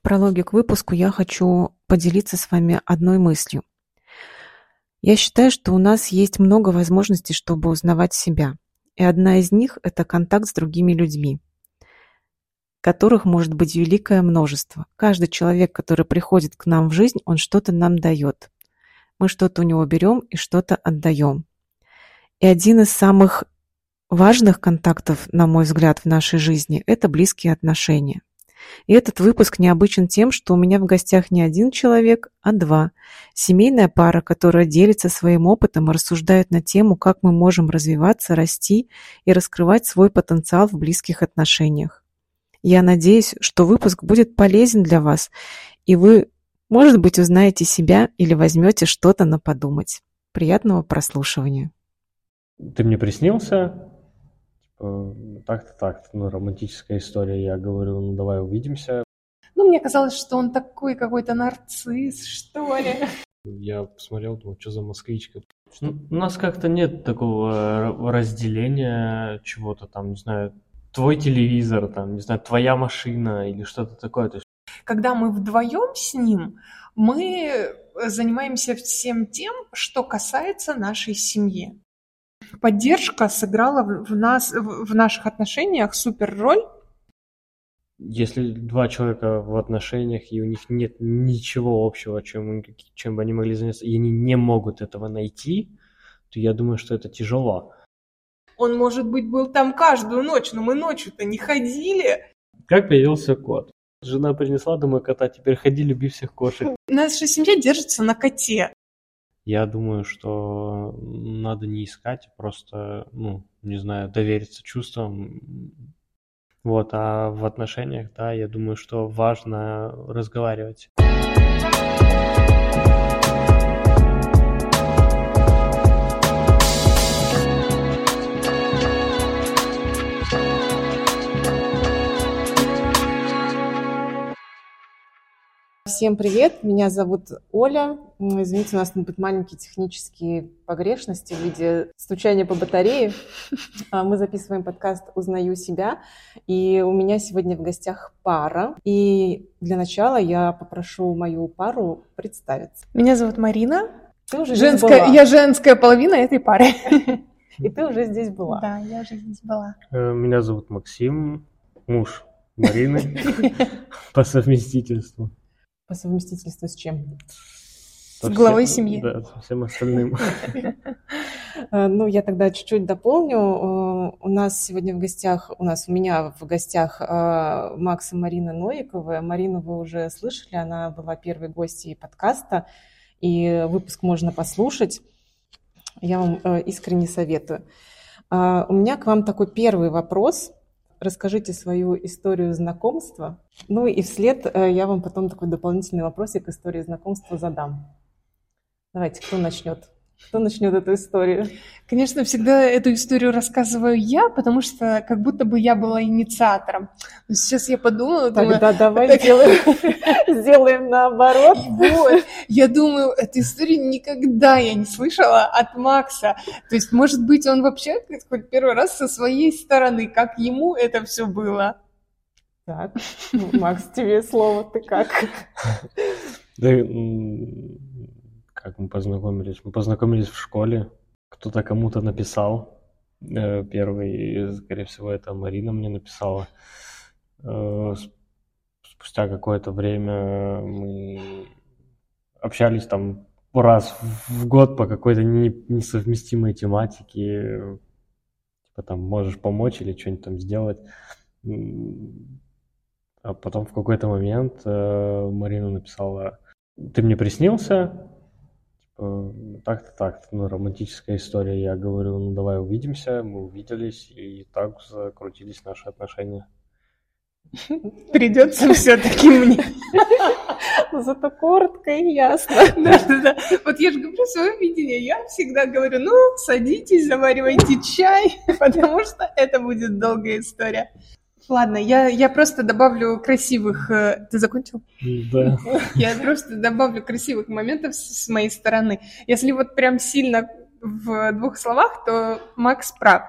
В прологе к выпуску я хочу поделиться с вами одной мыслью. Я считаю, что у нас есть много возможностей, чтобы узнавать себя. И одна из них – это контакт с другими людьми, которых может быть великое множество. Каждый человек, который приходит к нам в жизнь, он что-то нам дает. Мы что-то у него берем и что-то отдаем. И один из самых важных контактов, на мой взгляд, в нашей жизни – это близкие отношения. И этот выпуск необычен тем, что у меня в гостях не один человек, а два. Семейная пара, которая делится своим опытом и рассуждает на тему, как мы можем развиваться, расти и раскрывать свой потенциал в близких отношениях. Я надеюсь, что выпуск будет полезен для вас, и вы, может быть, узнаете себя или возьмете что-то на подумать. Приятного прослушивания. Ты мне приснился? Э, так-то, так ну, романтическая история. Я говорю, ну, давай увидимся. Ну, мне казалось, что он такой какой-то нарцисс, что ли. Я посмотрел, думал, что за москвичка. Ну, у нас как-то нет такого разделения чего-то там, не знаю, твой телевизор, там, не знаю, твоя машина или что-то такое. То есть... Когда мы вдвоем с ним, мы занимаемся всем тем, что касается нашей семьи поддержка сыграла в нас, в наших отношениях супер роль. Если два человека в отношениях, и у них нет ничего общего, чем, чем бы они могли заняться, и они не могут этого найти, то я думаю, что это тяжело. Он, может быть, был там каждую ночь, но мы ночью-то не ходили. Как появился кот? Жена принесла домой кота, теперь ходи, люби всех кошек. Наша семья держится на коте. Я думаю, что надо не искать, а просто, ну, не знаю, довериться чувствам. Вот, а в отношениях, да, я думаю, что важно разговаривать. Всем привет, меня зовут Оля. Извините, у нас будут маленькие технические погрешности в виде стучания по батарее. А, мы записываем подкаст «Узнаю себя», и у меня сегодня в гостях пара. И для начала я попрошу мою пару представиться. Меня зовут Марина. Ты уже женская, была. Я женская половина этой пары. И ты уже здесь была. Да, я уже здесь была. Э, меня зовут Максим, муж Марины по совместительству. По совместительству с чем? С главой семьи. Да, со всем остальным. Э, ну, я тогда чуть-чуть дополню. Э, у нас сегодня в гостях, у нас, у меня в гостях э, Макс и Марина Новикова. Марину вы уже слышали, она была первой гостьей подкаста, и выпуск можно послушать. Я вам искренне советую. У меня к вам такой первый вопрос – расскажите свою историю знакомства. Ну и вслед э, я вам потом такой дополнительный вопросик истории знакомства задам. Давайте, кто начнет? Кто начнет эту историю? Конечно, всегда эту историю рассказываю я, потому что как будто бы я была инициатором. Но сейчас я подумала... Тогда думаю, давай так... сделаем, сделаем наоборот. Вот. Я думаю, эту историю никогда я не слышала от Макса. То есть, может быть, он вообще хоть первый раз со своей стороны, как ему это все было. Так, ну, Макс, тебе слово, ты как? Как мы познакомились? Мы познакомились в школе. Кто-то кому-то написал. Э, первый, скорее всего, это Марина мне написала. Э, спустя какое-то время мы общались там раз в год по какой-то несовместимой тематике. Типа там можешь помочь или что-нибудь там сделать. А потом в какой-то момент э, Марина написала, ты мне приснился, так-то так, ну, романтическая история. Я говорю, ну, давай увидимся. Мы увиделись, и так закрутились наши отношения. Придется все-таки мне. Зато коротко и ясно. Да, да, да. Вот я же говорю свое видение. Я всегда говорю, ну, садитесь, заваривайте чай, потому что это будет долгая история. Ладно, я, я просто добавлю красивых... Э, ты закончил? Да. Я просто добавлю красивых моментов с моей стороны. Если вот прям сильно в двух словах, то Макс прав.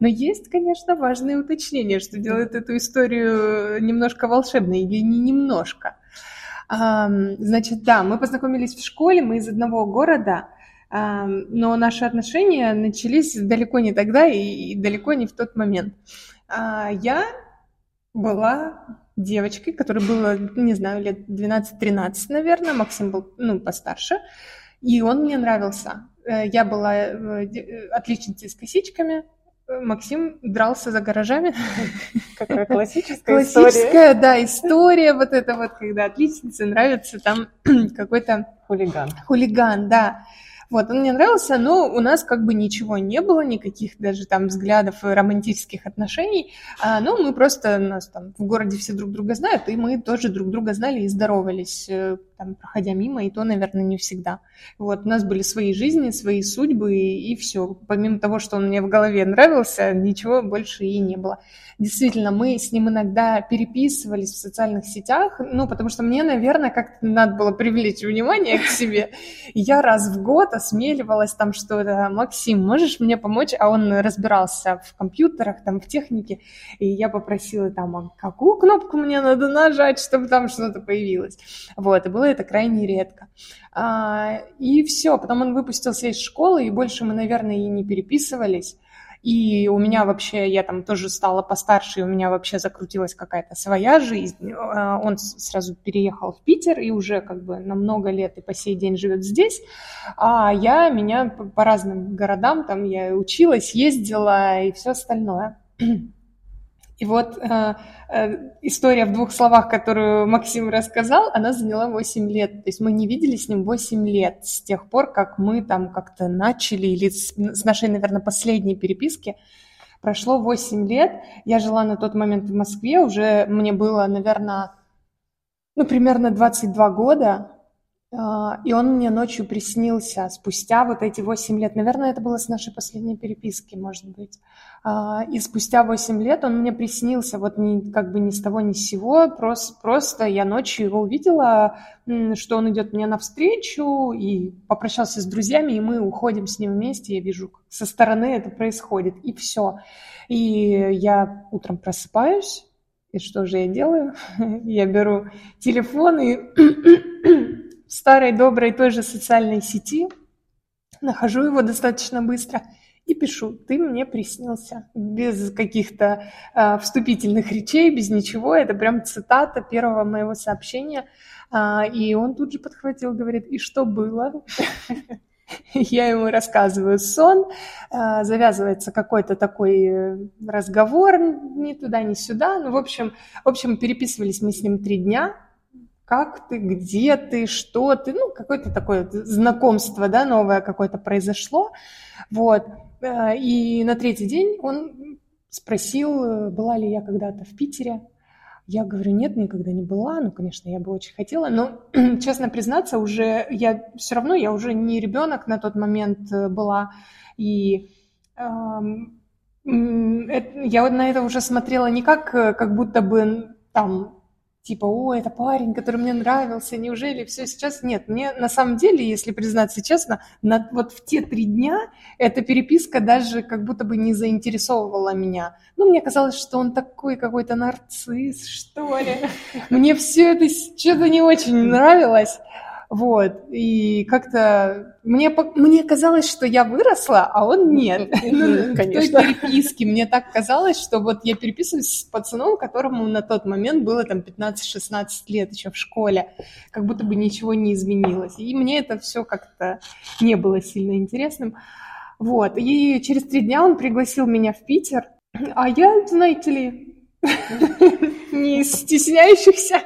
Но есть, конечно, важное уточнение, что делает эту историю немножко волшебной, или не немножко. Значит, да, мы познакомились в школе, мы из одного города, но наши отношения начались далеко не тогда и далеко не в тот момент. А, я была девочкой, которой было, не знаю, лет 12-13, наверное, Максим был, ну, постарше, и он мне нравился. Э, я была э, э, отличницей с косичками, Максим дрался за гаражами. Какая классическая история. Классическая, да, история вот это вот, когда отличнице нравится там какой-то... Хулиган. Хулиган, да. Вот, он мне нравился, но у нас как бы ничего не было, никаких даже там взглядов и романтических отношений. А, ну, мы просто, нас там в городе все друг друга знают, и мы тоже друг друга знали и здоровались, э, там, проходя мимо, и то, наверное, не всегда. Вот, у нас были свои жизни, свои судьбы, и, и все. Помимо того, что он мне в голове нравился, ничего больше и не было. Действительно, мы с ним иногда переписывались в социальных сетях, ну, потому что мне, наверное, как-то надо было привлечь внимание к себе. Я раз в год осмеливалась там что-то, Максим, можешь мне помочь? А он разбирался в компьютерах, там, в технике, и я попросила там, а какую кнопку мне надо нажать, чтобы там что-то появилось. Вот, и было это крайне редко. А, и все, потом он выпустился из школы, и больше мы, наверное, и не переписывались. И у меня вообще, я там тоже стала постарше, и у меня вообще закрутилась какая-то своя жизнь. А, он сразу переехал в Питер и уже как бы на много лет и по сей день живет здесь. А я меня по разным городам, там я училась, ездила и все остальное. И вот э, э, история в двух словах, которую Максим рассказал, она заняла 8 лет. То есть мы не видели с ним 8 лет с тех пор, как мы там как-то начали, или с, с нашей, наверное, последней переписки. Прошло 8 лет. Я жила на тот момент в Москве, уже мне было, наверное, ну, примерно 22 года. А, и он мне ночью приснился спустя вот эти восемь лет. Наверное, это было с нашей последней переписки, может быть. А, и спустя восемь лет он мне приснился вот ни, как бы ни с того ни с сего. Просто, просто я ночью его увидела, что он идет мне навстречу и попрощался с друзьями, и мы уходим с ним вместе. Я вижу, как со стороны это происходит, и все. И я утром просыпаюсь, и что же я делаю? Я беру телефон и старой доброй той же социальной сети, нахожу его достаточно быстро и пишу, ты мне приснился, без каких-то э, вступительных речей, без ничего, это прям цитата первого моего сообщения, э, и он тут же подхватил, говорит, и что было? Я ему рассказываю сон, завязывается какой-то такой разговор ни туда, ни сюда. Ну, в общем, в общем, переписывались мы с ним три дня, как ты, где ты, что ты, ну, какое-то такое знакомство, да, новое какое-то произошло, вот, э, и на третий день он спросил, была ли я когда-то в Питере, я говорю, нет, никогда не была, ну, конечно, я бы очень хотела, но, честно признаться, уже я, все равно я уже не ребенок на тот момент э, была, и эм, я вот на это уже смотрела не как, э, как будто бы там типа, о, это парень, который мне нравился, неужели все сейчас? Нет, мне на самом деле, если признаться честно, на, вот в те три дня эта переписка даже как будто бы не заинтересовывала меня. Ну, мне казалось, что он такой какой-то нарцисс, что ли. Мне все это что-то не очень нравилось. Вот, и как-то мне, мне казалось, что я выросла, а он нет. Ну, Конечно. В той переписке мне так казалось, что вот я переписываюсь с пацаном, которому на тот момент было там 15-16 лет еще в школе, как будто бы ничего не изменилось. И мне это все как-то не было сильно интересным. Вот, и через три дня он пригласил меня в Питер, а я, знаете ли, не стесняющихся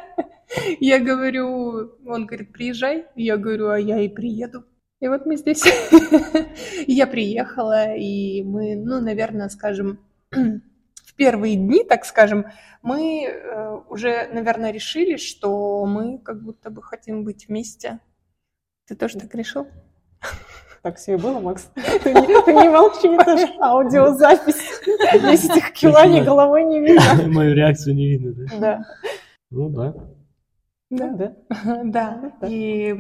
я говорю, он говорит, приезжай. Я говорю, а я и приеду. И вот мы здесь. я приехала, и мы, ну, наверное, скажем, в первые дни, так скажем, мы э, уже, наверное, решили, что мы как будто бы хотим быть вместе. Ты тоже так решил? Так все и было, Макс. Ты не, ты не молчи, это же аудиозапись. Здесь этих киланий головой не видно. Мою реакцию не видно, да? Да. Ну да. Да, да. Да, и,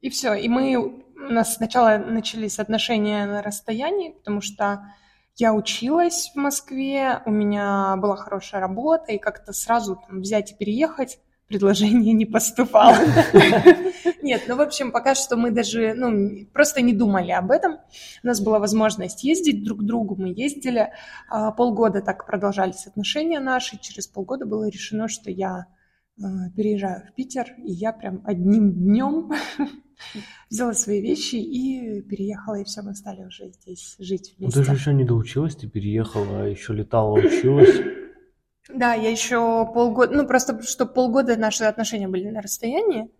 и все. И мы, у нас сначала начались отношения на расстоянии, потому что я училась в Москве, у меня была хорошая работа, и как-то сразу там, взять и переехать предложение не поступало. Нет, ну, в общем, пока что мы даже, ну, просто не думали об этом. У нас была возможность ездить друг к другу, мы ездили. А, полгода так продолжались отношения наши. Через полгода было решено, что я переезжаю в Питер, и я прям одним днем взяла свои вещи и переехала, и все, мы стали уже здесь жить вместе. Ну, ты же еще не доучилась, ты переехала, а еще летала, училась. Да, я еще полгода, ну просто что полгода наши отношения были на расстоянии,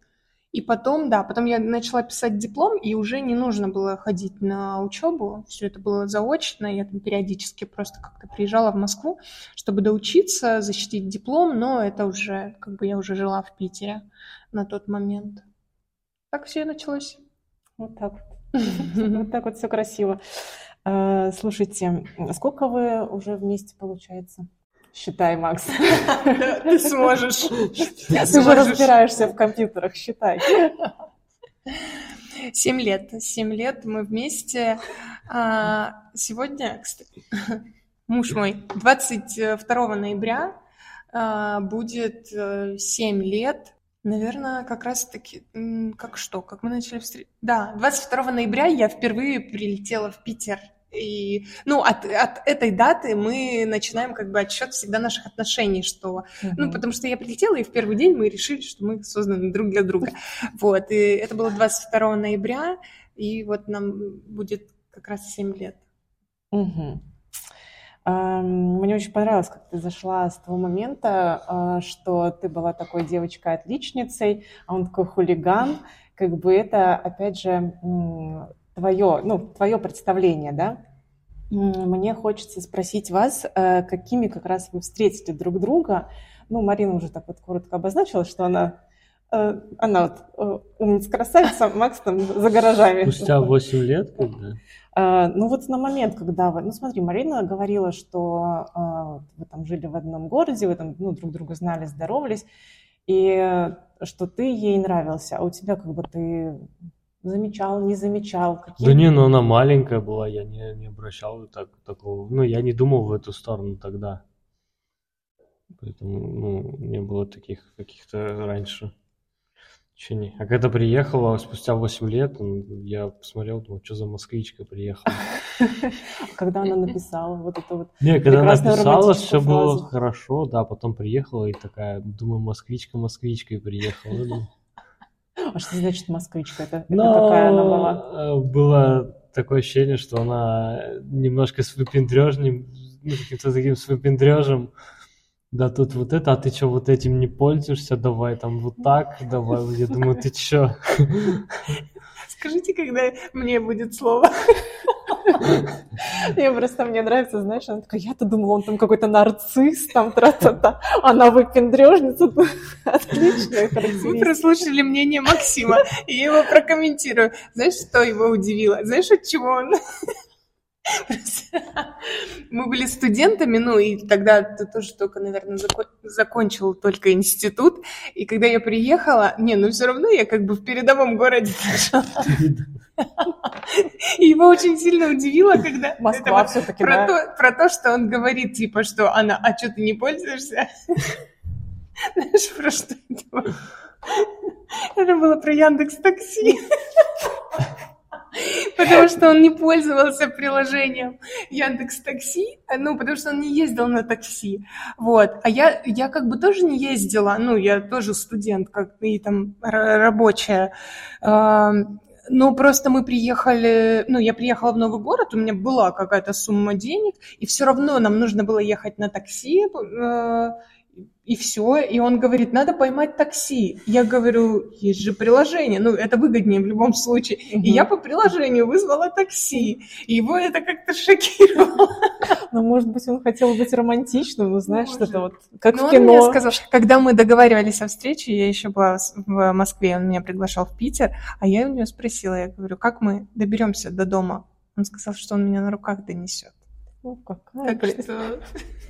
и потом, да, потом я начала писать диплом, и уже не нужно было ходить на учебу, все это было заочно, я там периодически просто как-то приезжала в Москву, чтобы доучиться, защитить диплом, но это уже, как бы я уже жила в Питере на тот момент. Так все и началось. Вот так вот. Вот так вот все красиво. А, слушайте, сколько вы уже вместе, получается? Считай, Макс. Ты сможешь. Ты же разбираешься в компьютерах, считай. Семь лет. Семь лет мы вместе. А, сегодня, кстати, муж мой, 22 ноября а, будет э, семь лет. Наверное, как раз-таки, как что, как мы начали встретиться. Да, 22 ноября я впервые прилетела в Питер и, ну, от, от этой даты мы начинаем как бы отсчет всегда наших отношений, что, uh-huh. ну, потому что я прилетела, и в первый день мы решили, что мы созданы друг для друга. Вот, и это было 22 ноября, и вот нам будет как раз 7 лет. Угу. Мне очень понравилось, как ты зашла с того момента, а, что ты была такой девочкой-отличницей, а он такой хулиган. Как бы это, опять же, твое, ну, твое представление, да? Мне хочется спросить вас, э, какими как раз вы встретили друг друга. Ну, Марина уже так вот коротко обозначила, что она э, она вот э, умница, красавица, Макс там за гаражами. Спустя 8 лет, когда? Ну вот на момент, когда вы... Ну смотри, Марина говорила, что вы там жили в одном городе, вы там ну, друг друга знали, здоровались, и что ты ей нравился, а у тебя как бы ты замечал, не замечал? Какие... Да не, ну она маленькая была, я не, не обращал так, такого, ну я не думал в эту сторону тогда. Поэтому, ну, не было таких каких-то раньше ощущений. А когда приехала, спустя 8 лет, я посмотрел, думал, что за москвичка приехала. Когда она написала вот это вот Не, когда она написала, все было хорошо, да, потом приехала и такая, думаю, москвичка москвичкой приехала. А что значит москвичка? Это, это какая она была? Э, было такое ощущение, что она немножко с выпендрежным, ну, каким-то таким с выпендрежем. Да тут вот это, а ты что, вот этим не пользуешься? Давай там вот так, давай. Я думаю, ты что? Скажите, когда мне будет слово. Я просто, мне нравится, знаешь, она такая, я-то думала, он там какой-то нарцисс, там тра-та-та, она выпендрежница. Отличная характеристика. Вы прослушали мнение Максима, и я его прокомментирую. Знаешь, что его удивило? Знаешь, от чего он мы были студентами, ну, и тогда ты тоже только, наверное, закон, закончил только институт. И когда я приехала, не, ну все равно я как бы в передовом городе И его очень сильно удивило, когда... Москва все-таки, про, да? то, про то, что он говорит, типа, что она, а что ты не пользуешься? Знаешь, про что это Это было про Яндекс Такси. Потому что он не пользовался приложением Яндекс Такси, ну, потому что он не ездил на такси, вот. А я, я как бы тоже не ездила, ну, я тоже студент, как и там рабочая, но просто мы приехали, ну, я приехала в новый город, у меня была какая-то сумма денег, и все равно нам нужно было ехать на такси, э, и все. И он говорит, надо поймать такси. Я говорю, есть же приложение, ну, это выгоднее в любом случае. Угу. И я по приложению вызвала такси. И его это как-то шокировало. Ну, может быть, он хотел быть романтичным, ну, знаешь, что-то вот как Но в кино. Он мне сказал, когда мы договаривались о встрече, я еще была в Москве, он меня приглашал в Питер, а я у него спросила, я говорю, как мы доберемся до дома? Он сказал, что он меня на руках донесет. Ну, какая так что...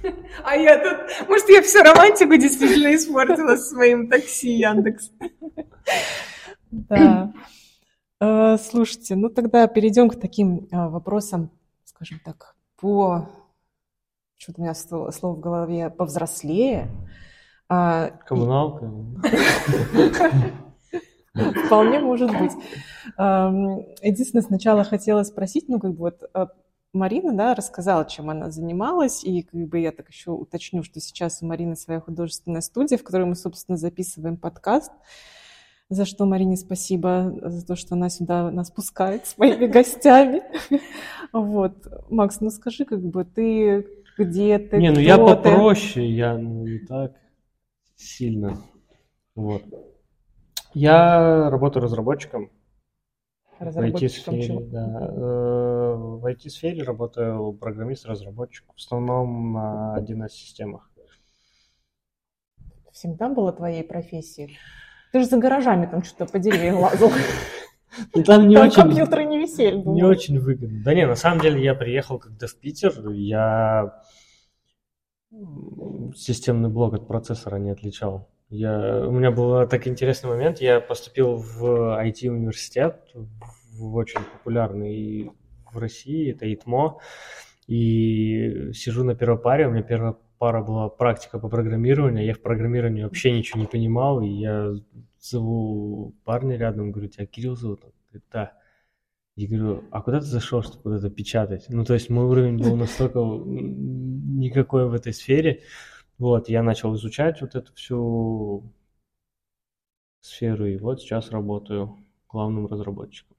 А я тут... Может, я всю романтику действительно испортила своим такси Яндекс. Да. Э, слушайте, ну тогда перейдем к таким э, вопросам, скажем так, по... Что-то у меня слово в голове повзрослее. А, Коммуналка. Вполне может быть. Ам, Единственное, сначала хотела спросить, ну, как бы вот а, Марина, да, рассказала, чем она занималась, и как бы я так еще уточню, что сейчас у Марины своя художественная студия, в которой мы, собственно, записываем подкаст, за что Марине спасибо, за то, что она сюда нас пускает своими гостями. Вот. Макс, ну скажи, как бы ты где ты, Не, ну я попроще, я ну, не так сильно. Вот. Я работаю разработчиком в Разработчиком IT-сфере, чего? да. Э, В IT-сфере работаю программист-разработчик, в основном на 1С-системах. Всегда была твоей профессией? Ты же за гаражами там что-то по деревьям лазил. Ну, там не Там очень, компьютеры не висели. не очень выгодно. Да не, на самом деле я приехал когда в Питер, я системный блок от процессора не отличал. Я, у меня был так интересный момент, я поступил в IT-университет, в очень популярный в России, это ИТМО, и сижу на первой паре, у меня первая пара была практика по программированию, я в программировании вообще ничего не понимал, и я зову парня рядом, говорю, тебя Кирилл зовут? Он говорит, да. Я говорю, а куда ты зашел, чтобы куда-то печатать? Ну, то есть мой уровень был настолько никакой в этой сфере. Вот, я начал изучать вот эту всю сферу, и вот сейчас работаю главным разработчиком.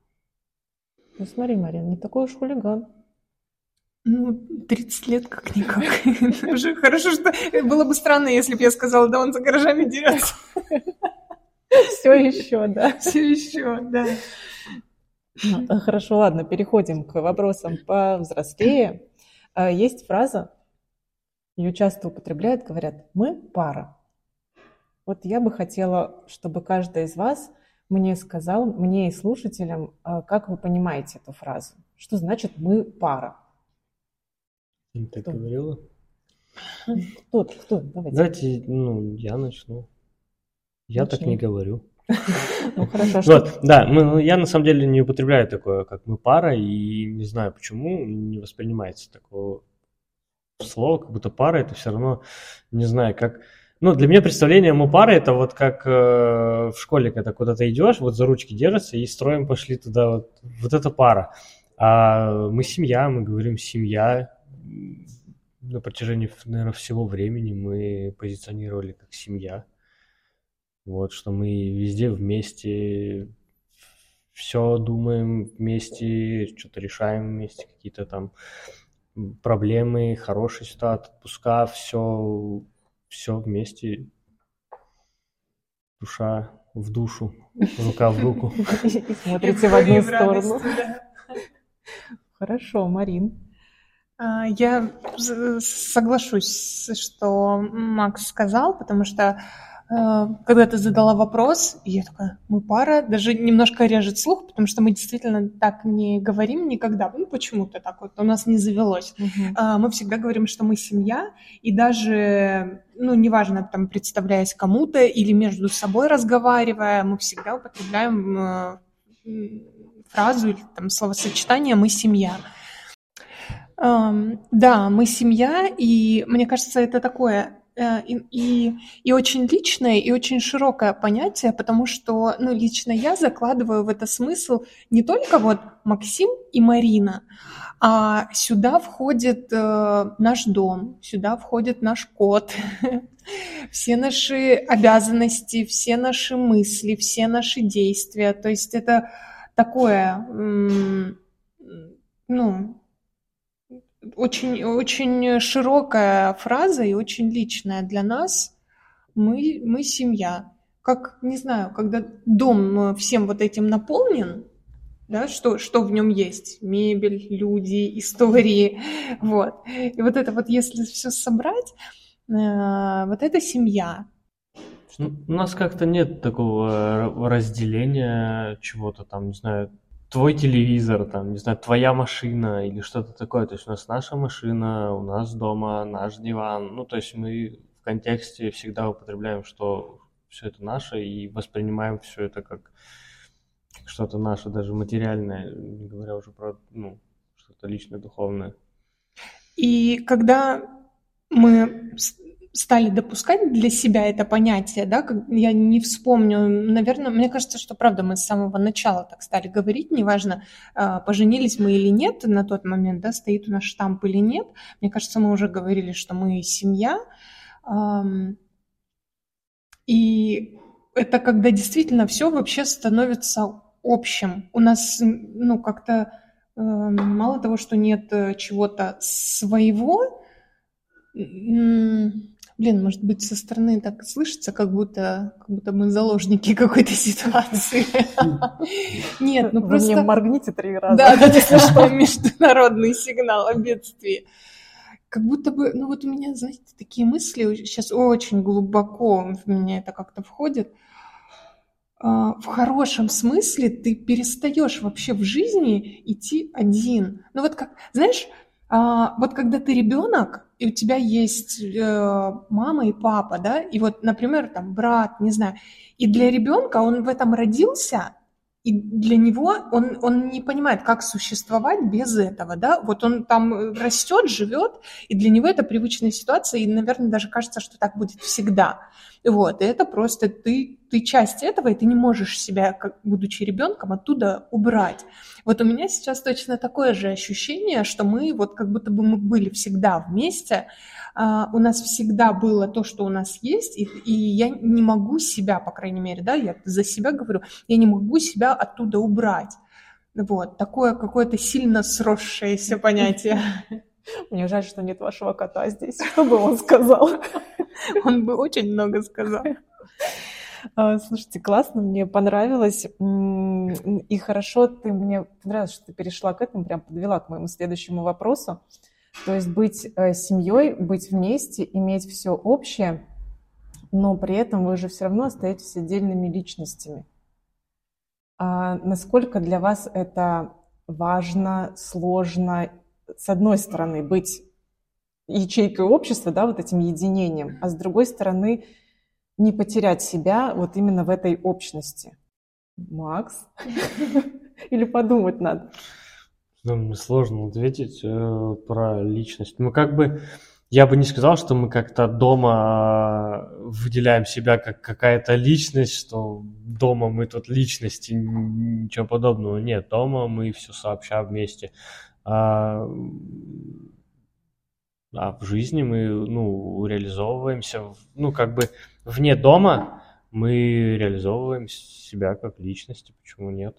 Ну смотри, Марин, не такой уж хулиган. Ну, 30 лет как-никак. Уже хорошо, что... Было бы странно, если бы я сказала, да он за гаражами дерется. Все еще, да. Все еще, да. Ну, Хорошо, ладно, переходим к вопросам повзрослее. А, Есть фраза, ее часто употребляют, говорят, мы пара. Вот я бы хотела, чтобы каждый из вас мне сказал, мне и слушателям, а, как вы понимаете эту фразу. Что значит мы пара? Ты так Кто? говорила? Кто? Кто? Давайте. Давайте, ну, я начну. Я так Начни. не говорю. Ну хорошо, что Вот, да, мы, ну, я на самом деле не употребляю такое, как мы пара, и не знаю почему не воспринимается такого слова, как будто пара, это все равно, не знаю, как... Ну, для меня представление мы пара, это вот как э, в школе, когда куда-то идешь, вот за ручки держатся и строим пошли туда, вот, вот это пара. А мы семья, мы говорим семья, на протяжении, наверное, всего времени мы позиционировали как семья. Вот, что мы везде вместе, все думаем вместе, что-то решаем вместе, какие-то там проблемы, хорошие ситуации, отпуска, все, все вместе. Душа в душу, рука в руку. и смотрите в одну сторону. Хорошо, Марин. А, Я соглашусь, что Макс сказал, потому что когда ты задала вопрос, и я такая, мы пара, даже немножко режет слух, потому что мы действительно так не говорим никогда. Ну, почему-то так вот у нас не завелось. А, Мы всегда говорим, что мы семья, и даже, ну, неважно, там, представляясь кому-то или между собой разговаривая, мы всегда употребляем э, фразу или там словосочетание «мы семья». Ам, Да, мы семья, и мне кажется, это такое э, и, и, и очень личное, и очень широкое понятие, потому что, ну, лично я закладываю в это смысл не только вот Максим и Марина, а сюда входит э, наш дом, сюда входит наш кот, все наши обязанности, все наши мысли, все наши действия. То есть это такое, ну, очень, очень широкая фраза и очень личная для нас. Мы, мы семья. Как, не знаю, когда дом э, всем вот этим наполнен, да, что, что в нем есть? Мебель, люди, истории, вот. И вот это вот, если все собрать, э, вот это семья. У нас как-то нет такого р- разделения чего-то там, не знаю, твой телевизор, там, не знаю, твоя машина или что-то такое. То есть у нас наша машина, у нас дома наш диван. Ну, то есть мы в контексте всегда употребляем, что все это наше и воспринимаем все это как что-то наше, даже материальное, не говоря уже про, ну, что-то личное, духовное. И когда мы стали допускать для себя это понятие, да, как я не вспомню, наверное, мне кажется, что правда мы с самого начала так стали говорить, неважно, а, поженились мы или нет на тот момент, да, стоит у нас штамп или нет, мне кажется, мы уже говорили, что мы семья, и это когда действительно все вообще становится общим. У нас, ну, как-то мало того, что нет э, чего-то своего, Блин, может быть, со стороны так слышится, как будто, как будто мы заложники какой-то ситуации. Нет, ну просто... Вы мне моргните три раза. Да, да, если что, международный сигнал о бедствии. Как будто бы, ну вот у меня, знаете, такие мысли сейчас очень глубоко в меня это как-то входит. А, в хорошем смысле ты перестаешь вообще в жизни идти один. Ну вот как, знаешь, а, вот когда ты ребенок, и у тебя есть э, мама и папа, да, и вот, например, там брат, не знаю, и для ребенка он в этом родился, и для него он, он не понимает, как существовать без этого, да, вот он там растет, живет, и для него это привычная ситуация, и, наверное, даже кажется, что так будет всегда. Вот, и это просто ты, ты часть этого, и ты не можешь себя, как, будучи ребенком, оттуда убрать. Вот у меня сейчас точно такое же ощущение, что мы вот как будто бы мы были всегда вместе, Uh, у нас всегда было то, что у нас есть, и, и я не могу себя, по крайней мере, да, я за себя говорю, я не могу себя оттуда убрать. Вот, такое какое-то сильно сросшееся понятие. Мне жаль, что нет вашего кота здесь. Что бы он сказал? Он бы очень много сказал. А, слушайте, классно, мне понравилось. И хорошо, ты мне понравилось, что ты перешла к этому, прям подвела к моему следующему вопросу. То есть быть э, семьей, быть вместе, иметь все общее, но при этом вы же все равно остаетесь отдельными личностями. А насколько для вас это важно, сложно, с одной стороны, быть ячейкой общества, да, вот этим единением, а с другой стороны, не потерять себя вот именно в этой общности? Макс? Или подумать надо? Ну, сложно ответить э, про личность. Мы как бы, я бы не сказал, что мы как-то дома выделяем себя как какая-то личность, что дома мы тут личности, ничего подобного. Нет, дома мы все сообща вместе. А, а в жизни мы, ну, реализовываемся, ну, как бы вне дома мы реализовываем себя как личности, почему нет?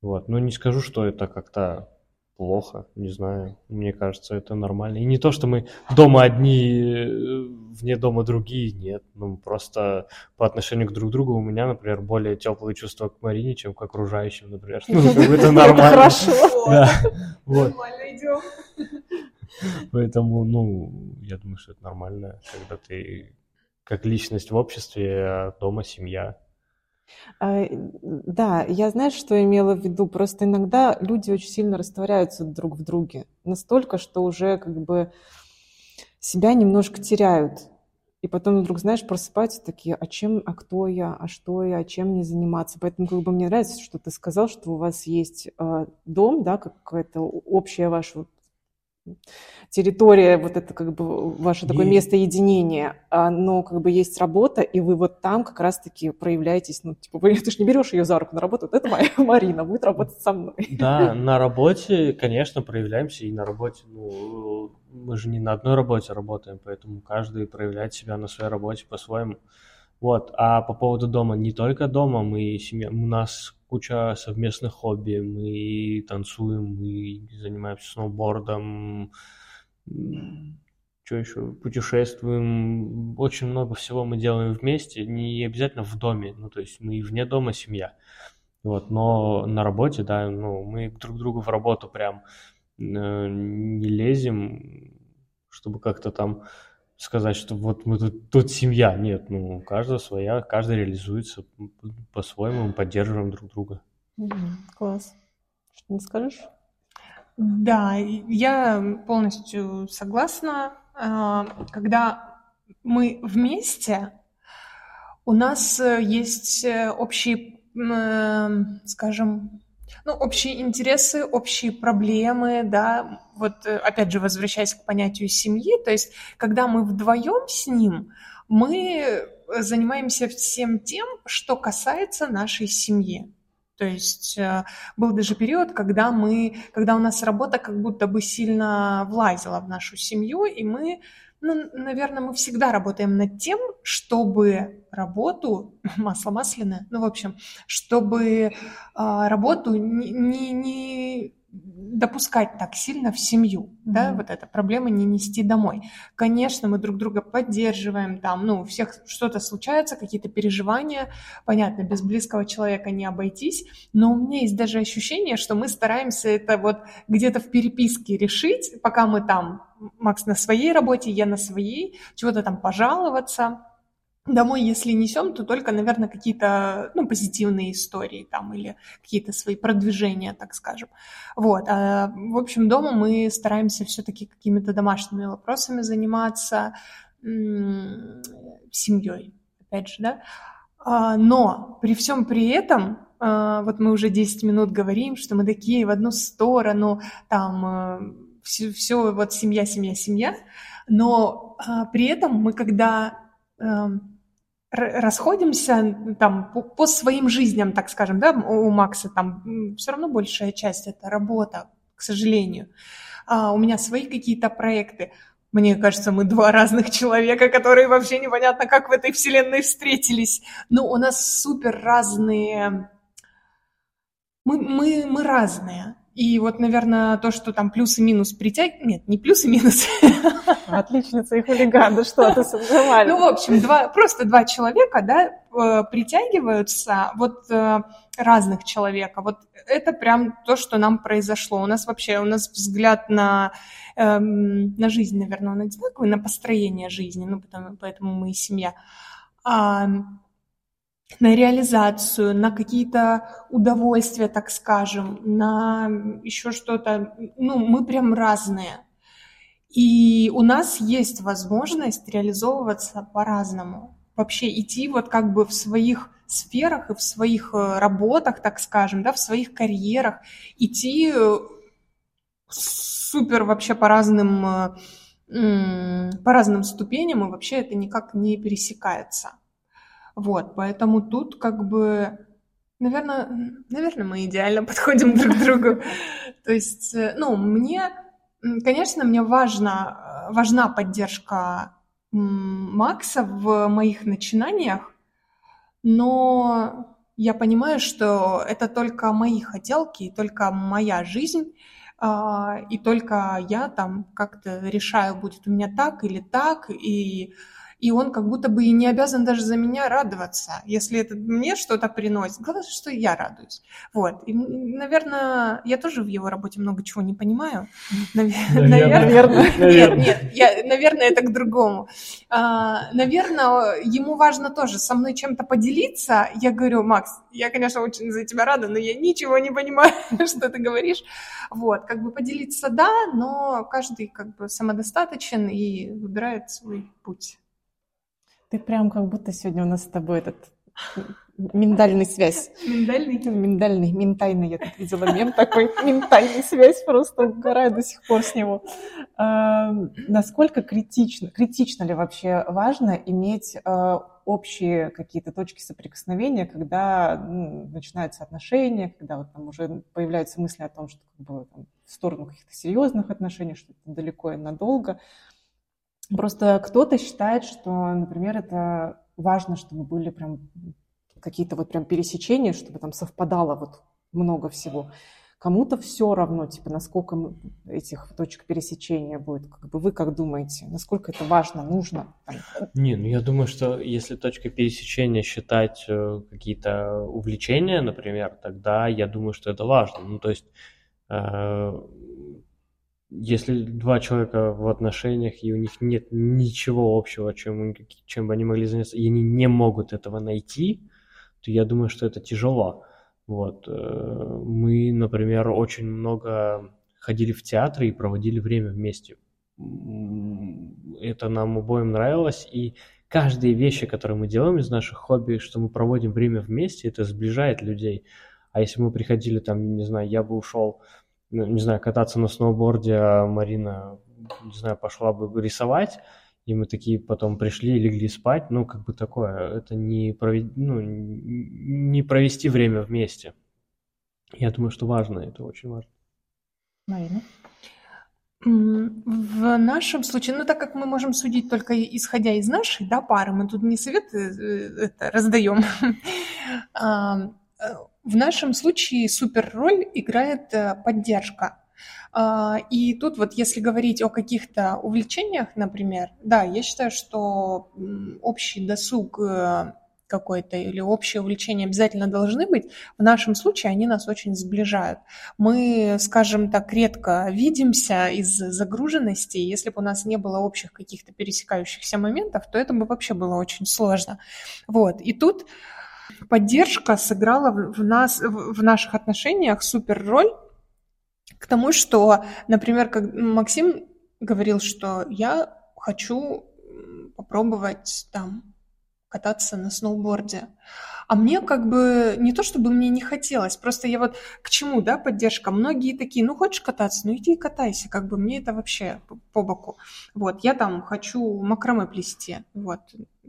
Вот, но не скажу, что это как-то плохо, не знаю. Мне кажется, это нормально. И не то, что мы дома одни, э, вне дома другие, нет. Ну, просто по отношению к друг другу у меня, например, более теплые чувства к Марине, чем к окружающим, например. Ну, это нормально. Хорошо. Да. Вот. Нормально идем. Поэтому, ну, я думаю, что это нормально, когда ты как личность в обществе, а дома семья. А, да, я знаешь, что имела в виду? Просто иногда люди очень сильно растворяются друг в друге. Настолько, что уже как бы себя немножко теряют. И потом вдруг, знаешь, просыпаются такие, а чем, а кто я, а что я, а чем мне заниматься. Поэтому как бы мне нравится, что ты сказал, что у вас есть э, дом, да, какая-то общая ваша территория, вот это как бы ваше такое и... место единения, а, но как бы есть работа, и вы вот там как раз-таки проявляетесь, ну, типа, вы, ты же не берешь ее за руку на работу, вот это моя Марина, будет работать со мной. Да, на работе, конечно, проявляемся, и на работе, ну, мы же не на одной работе работаем, поэтому каждый проявляет себя на своей работе по-своему. Вот, а по поводу дома, не только дома, мы семья, у нас куча совместных хобби. Мы танцуем, мы занимаемся сноубордом, что еще, путешествуем. Очень много всего мы делаем вместе, не обязательно в доме. Ну, то есть мы вне дома семья. Вот, но на работе, да, ну, мы друг другу в работу прям э, не лезем, чтобы как-то там сказать, что вот мы тут, тут семья. Нет, ну, у каждого своя, каждый реализуется по-своему, мы поддерживаем друг друга. класс. Что не скажешь? Да, я полностью согласна. А, когда мы вместе, у нас есть общий, скажем, ну, общие интересы, общие проблемы, да, вот опять же, возвращаясь к понятию семьи, то есть, когда мы вдвоем с ним, мы занимаемся всем тем, что касается нашей семьи. То есть э, был даже период, когда мы, когда у нас работа как будто бы сильно влазила в нашу семью, и мы, ну, наверное, мы всегда работаем над тем, чтобы работу, масло масляное, ну, в общем, чтобы а, работу не, не, не допускать так сильно в семью, да, mm-hmm. вот эта проблема не нести домой. Конечно, мы друг друга поддерживаем, там, ну, у всех что-то случается, какие-то переживания, понятно, без близкого человека не обойтись, но у меня есть даже ощущение, что мы стараемся это вот где-то в переписке решить, пока мы там, Макс на своей работе, я на своей, чего-то там пожаловаться, Домой, если несем, то только, наверное, какие-то ну, позитивные истории там или какие-то свои продвижения, так скажем. Вот. А, в общем, дома мы стараемся все-таки какими-то домашними вопросами заниматься, семьей, опять же, да. А, но при всем при этом, а, вот мы уже 10 минут говорим, что мы такие в одну сторону, там все, все вот семья, семья, семья, но при этом мы когда расходимся там по, своим жизням, так скажем, да, у Макса там все равно большая часть это работа, к сожалению. А у меня свои какие-то проекты. Мне кажется, мы два разных человека, которые вообще непонятно, как в этой вселенной встретились. Но у нас супер разные... Мы, мы, мы разные. И вот, наверное, то, что там плюс и минус притягивают... Нет, не плюс и минус. Отличница и хулиган, да что ты сомневались. Ну, в общем, два, просто два человека, да, э, притягиваются, вот э, разных человека. Вот это прям то, что нам произошло. У нас вообще, у нас взгляд на, эм, на жизнь, наверное, он одинаковый, на построение жизни, ну, потому, поэтому мы и семья. А, на реализацию, на какие-то удовольствия, так скажем, на еще что-то. Ну, мы прям разные. И у нас есть возможность реализовываться по-разному. Вообще идти вот как бы в своих сферах и в своих э, работах, так скажем, да, в своих карьерах, идти э, супер вообще по разным, э, по разным ступеням, и вообще это никак не пересекается. Вот, поэтому тут как бы, наверное, наверное, мы идеально подходим друг к другу. То есть, э, ну, мне, конечно, мне важно, э, важна поддержка Макса в моих начинаниях, но я понимаю, что это только мои хотелки, только моя жизнь, а, и только я там как-то решаю, будет у меня так или так, и и он как будто бы и не обязан даже за меня радоваться, если это мне что-то приносит. Главное, что я радуюсь. Вот. И, наверное, я тоже в его работе много чего не понимаю. Наверное. Нет, нет, я, наверное, это к другому. А, наверное, ему важно тоже со мной чем-то поделиться. Я говорю, Макс, я, конечно, очень за тебя рада, но я ничего не понимаю, что ты говоришь. Вот, как бы поделиться, да, но каждый как бы самодостаточен и выбирает свой путь. Ты прям как будто сегодня у нас с тобой этот миндальный связь. Миндальный? Миндальный, ментальный. Я тут видела мем такой. Ментальный связь, просто угораю до сих пор с него. А, насколько критично, критично ли вообще важно иметь а, общие какие-то точки соприкосновения, когда ну, начинаются отношения, когда вот там уже появляются мысли о том, что как бы, там, в сторону каких-то серьезных отношений, что это далеко и надолго. Просто кто-то считает, что, например, это важно, чтобы были прям какие-то вот прям пересечения, чтобы там совпадало вот много всего. Кому-то все равно, типа, насколько этих точек пересечения будет. Как бы вы как думаете, насколько это важно, нужно? Не, ну я думаю, что если точкой пересечения считать э, какие-то увлечения, например, тогда я думаю, что это важно. Ну, то есть э, если два человека в отношениях, и у них нет ничего общего, чем, чем бы они могли заняться, и они не могут этого найти, то я думаю, что это тяжело. Вот. Э, мы, например, очень много ходили в театры и проводили время вместе. Это нам обоим нравилось, и каждые вещи, которые мы делаем из наших хобби, что мы проводим время вместе, это сближает людей. А если мы приходили там, не знаю, я бы ушел, не знаю, кататься на сноуборде, а Марина, не знаю, пошла бы рисовать, и мы такие потом пришли и легли спать, ну, как бы такое, это не, провед... ну, не провести время вместе. Я думаю, что важно, это очень важно. Марина? В нашем случае, ну так как мы можем судить только исходя из нашей да, пары, мы тут не советы э, это, раздаем. Э, в нашем случае супер роль играет э, поддержка. А, и тут вот если говорить о каких-то увлечениях, например, да, я считаю, что общий досуг какой-то или общее увлечение обязательно должны быть, в нашем случае они нас очень сближают. Мы, скажем так, редко видимся из загруженности. Если бы у нас не было общих каких-то пересекающихся моментов, то это бы вообще было очень сложно. Вот. И тут поддержка сыграла в, нас, в наших отношениях супер роль к тому, что, например, как Максим говорил, что я хочу попробовать там кататься на сноуборде. А мне как бы не то, чтобы мне не хотелось, просто я вот к чему, да, поддержка. Многие такие, ну хочешь кататься, ну иди и катайся, как бы мне это вообще по боку. Вот, я там хочу макраме плести, вот,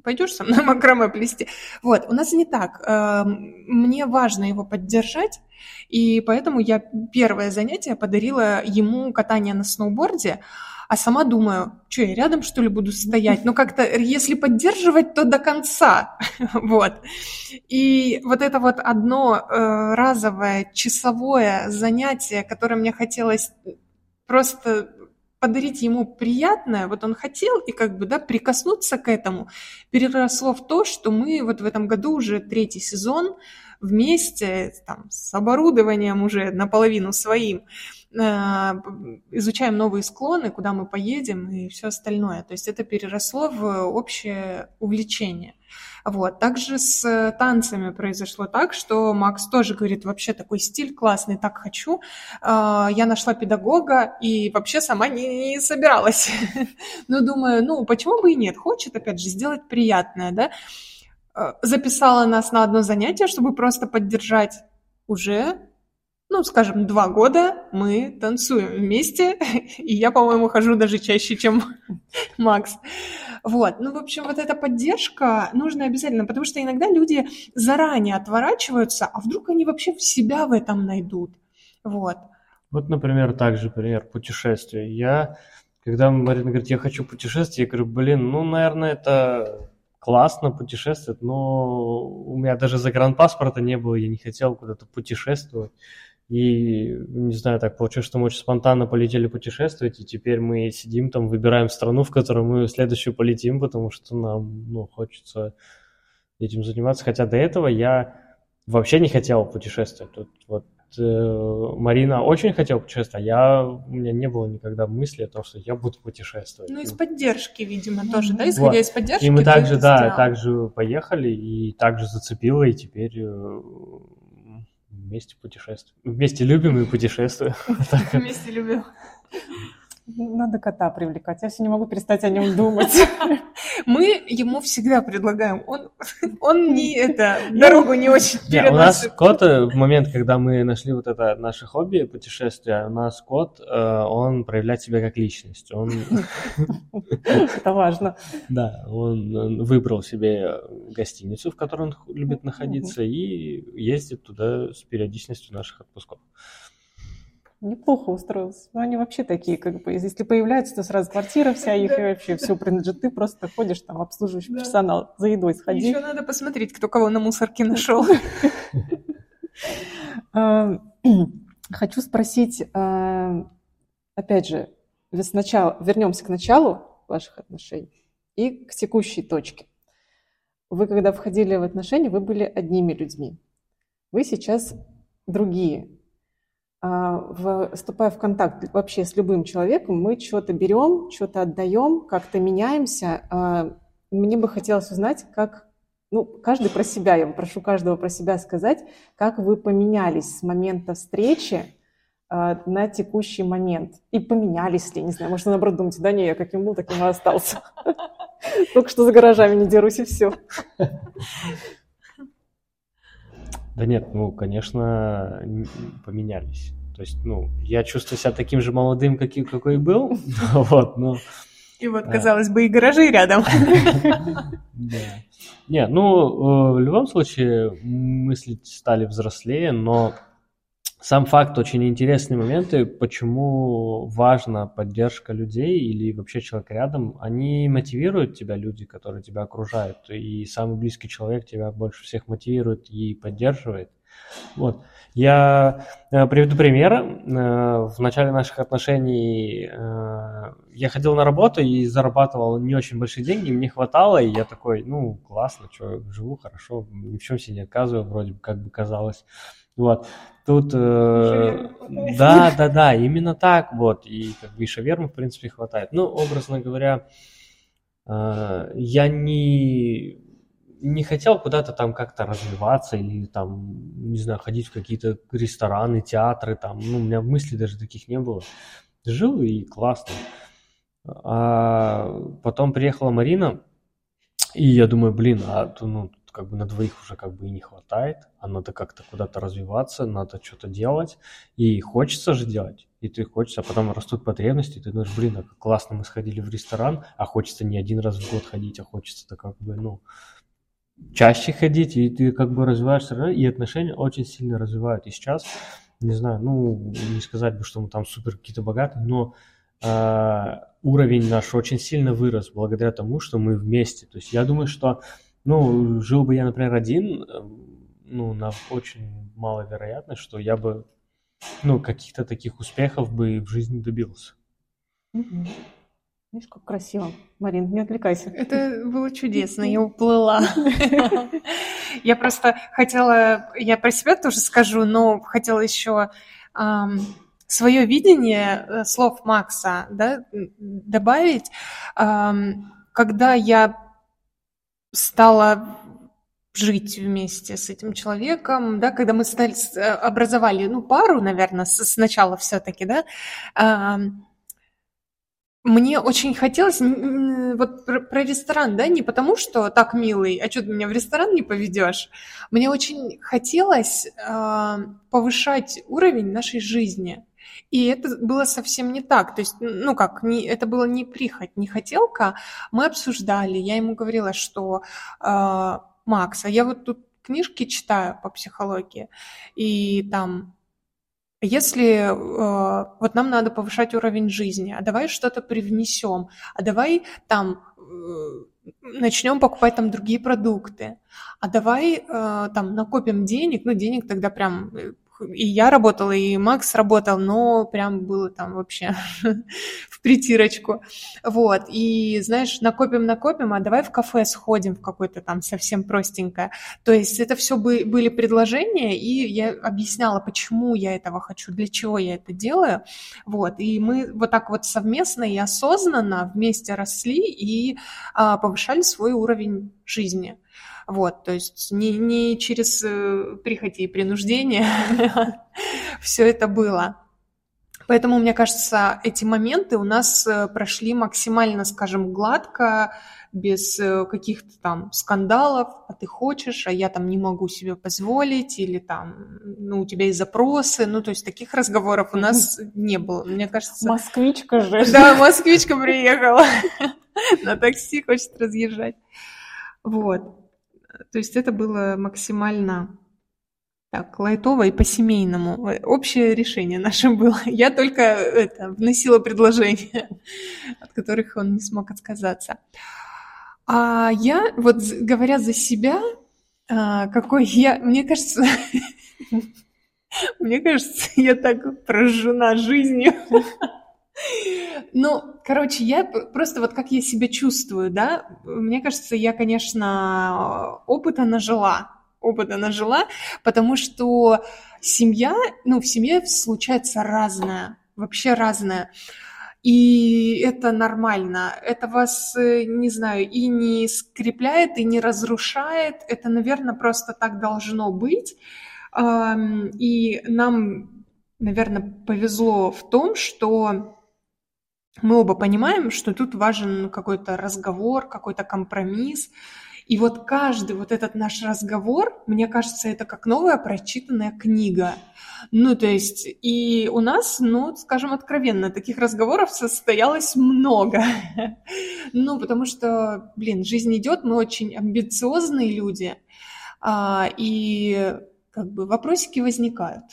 пойдешь со мной макраме плести? Вот, у нас не так. Эм, мне важно его поддержать, и поэтому я первое занятие подарила ему катание на сноуборде, а сама думаю, что я рядом, что ли, буду стоять? Ну, как-то, если поддерживать, то до конца, вот. И вот это вот одно э, разовое часовое занятие, которое мне хотелось просто подарить ему приятное, вот он хотел и как бы, да, прикоснуться к этому, переросло в то, что мы вот в этом году уже третий сезон вместе там, с оборудованием уже наполовину своим, изучаем новые склоны, куда мы поедем и все остальное. То есть это переросло в общее увлечение. Вот. Также с танцами произошло так, что Макс тоже говорит, вообще такой стиль классный, так хочу. Э, я нашла педагога и вообще сама не, не собиралась. Но думаю, ну почему бы и нет, хочет опять же сделать приятное, да. Э, записала нас на одно занятие, чтобы просто поддержать уже ну, скажем, два года мы танцуем вместе, и я, по-моему, хожу даже чаще, чем Макс. Вот, ну, в общем, вот эта поддержка нужна обязательно, потому что иногда люди заранее отворачиваются, а вдруг они вообще в себя в этом найдут. Вот. Вот, например, также пример путешествия. Я, когда Марина говорит, я хочу путешествовать, я говорю, блин, ну, наверное, это классно путешествовать, но у меня даже загранпаспорта не было, я не хотел куда-то путешествовать. И, не знаю, так получилось, что мы очень спонтанно полетели путешествовать, и теперь мы сидим там, выбираем страну, в которую мы следующую полетим, потому что нам, ну, хочется этим заниматься. Хотя до этого я вообще не хотел путешествовать. Тут вот э, Марина очень хотела путешествовать, а я, у меня не было никогда мысли о том, что я буду путешествовать. Ну, из поддержки, видимо, тоже, да, исходя вот. из поддержки. И мы также, да, сделал. также поехали, и также зацепило, и теперь э, вместе путешествуем. Вместе любим и путешествуем. Вместе любим. Надо кота привлекать. Я все не могу перестать о нем думать. Мы ему всегда предлагаем. Он, он не это дорогу не очень переносит. У нас кот, э, в момент, когда мы нашли вот это наше хобби, путешествие, у нас кот, э, он проявляет себя как личность. Он... Это важно. Да, он выбрал себе гостиницу, в которой он любит находиться, и ездит туда с периодичностью наших отпусков. Неплохо устроился. Но они вообще такие, как бы, если появляются, то сразу квартира вся их и вообще все принадлежит. Ты просто ходишь там, обслуживающий персонал, за едой сходи. Еще надо посмотреть, кто кого на мусорке нашел. А, хочу спросить, а, опять же, сначала вернемся к началу ваших отношений и к текущей точке. Вы, когда входили в отношения, вы были одними людьми. Вы сейчас другие. А, вступая в контакт вообще с любым человеком, мы что-то берем, что-то отдаем, как-то меняемся. А, мне бы хотелось узнать, как, ну, каждый про себя, я прошу каждого про себя сказать, как вы поменялись с момента встречи а, на текущий момент. И поменялись ли, не знаю, может, наоборот думаете, да не, я каким был, таким и остался. Только что за гаражами не дерусь, и все. Да нет, ну, конечно, поменялись. То есть, ну, я чувствую себя таким же молодым, каким, какой и был, вот, но... И вот, казалось бы, и гаражи рядом. Да. Не, ну, э, в любом случае, мысли стали взрослее, но сам факт очень интересные моменты, почему важна поддержка людей или вообще человек рядом, они мотивируют тебя, люди, которые тебя окружают, и самый близкий человек тебя больше всех мотивирует и поддерживает. Вот. Я э, приведу пример. Э, в начале наших отношений э, я ходил на работу и зарабатывал не очень большие деньги, мне хватало, и я такой, ну, классно, что, живу хорошо, ни в чем себе не отказываю, вроде бы, как бы казалось. Вот. Тут, э, да, да, да, именно так, вот, и как бы и шавермы, в принципе, хватает. Ну, образно говоря, э, я не не хотел куда-то там как-то развиваться или там, не знаю, ходить в какие-то рестораны, театры, там, ну, у меня мыслей даже таких не было. Жил и классно. А потом приехала Марина, и я думаю, блин, а ну, как бы на двоих уже как бы и не хватает, а надо как-то куда-то развиваться, надо что-то делать, и хочется же делать, и ты хочется, а потом растут потребности, и ты думаешь, блин, а как классно мы сходили в ресторан, а хочется не один раз в год ходить, а хочется-то как бы, ну, чаще ходить, и ты как бы развиваешься, и отношения очень сильно развивают. И сейчас, не знаю, ну, не сказать бы, что мы там супер какие-то богатые, но э, уровень наш очень сильно вырос благодаря тому, что мы вместе. То есть я думаю, что, ну, жил бы я, например, один, ну, на очень маловероятность, что я бы, ну, каких-то таких успехов бы в жизни добился. Mm-hmm. Видишь, как красиво. Марин, не отвлекайся. Это было чудесно, я уплыла. Я просто хотела, я про себя тоже скажу, но хотела еще свое видение э, слов Макса да, добавить. Когда я стала жить вместе с этим человеком, да, когда мы стали, э, образовали, ну, пару, наверное, сначала все-таки, да, мне очень хотелось, вот про, ресторан, да, не потому что так милый, а что ты меня в ресторан не поведешь. Мне очень хотелось повышать уровень нашей жизни. И это было совсем не так. То есть, ну как, не, это было не прихоть, не хотелка. Мы обсуждали, я ему говорила, что э, Макс, а я вот тут книжки читаю по психологии, и там если э, вот нам надо повышать уровень жизни, а давай что-то привнесем, а давай там э, начнем покупать там другие продукты, а давай э, там накопим денег, ну денег тогда прям э, и я работала, и Макс работал, но прям было там вообще в притирочку. Вот, и, знаешь, накопим-накопим, а давай в кафе сходим в какое-то там совсем простенькое. То есть это все были предложения, и я объясняла, почему я этого хочу, для чего я это делаю. Вот, и мы вот так вот совместно и осознанно вместе росли и а, повышали свой уровень жизни. Вот, то есть не, не через э, прихоти и принуждение все это было. Поэтому, мне кажется, эти моменты у нас э, прошли максимально, скажем, гладко, без э, каких-то там скандалов, а ты хочешь, а я там не могу себе позволить, или там, ну, у тебя есть запросы, ну, то есть таких разговоров у нас не было, мне кажется. Москвичка же. Да, москвичка приехала на такси, хочет разъезжать. Вот. То есть это было максимально так, лайтово и по-семейному. Общее решение наше было. Я только это, вносила предложения, от которых он не смог отказаться. А я, вот говоря за себя, а, какой я, мне кажется, мне кажется, я так прожжена жизнью. Ну, короче, я просто вот как я себя чувствую, да, мне кажется, я, конечно, опыта нажила, опыта нажила, потому что семья, ну, в семье случается разное, вообще разное. И это нормально. Это вас, не знаю, и не скрепляет, и не разрушает. Это, наверное, просто так должно быть. И нам, наверное, повезло в том, что мы оба понимаем, что тут важен какой-то разговор, какой-то компромисс. И вот каждый вот этот наш разговор, мне кажется, это как новая прочитанная книга. Ну, то есть, и у нас, ну, скажем откровенно, таких разговоров состоялось много. Ну, потому что, блин, жизнь идет, мы очень амбициозные люди, а, и как бы вопросики возникают.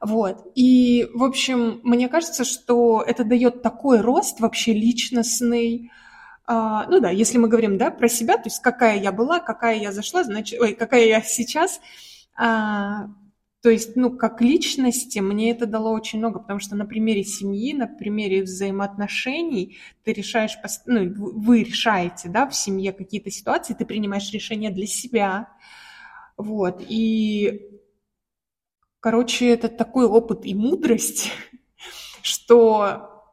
Вот. И, в общем, мне кажется, что это дает такой рост вообще личностный, а, ну да, если мы говорим, да, про себя, то есть какая я была, какая я зашла, значит, ой, какая я сейчас, а, то есть, ну, как личности мне это дало очень много, потому что на примере семьи, на примере взаимоотношений ты решаешь, ну, вы решаете, да, в семье какие-то ситуации, ты принимаешь решения для себя, вот, и, короче, это такой опыт и мудрость, что,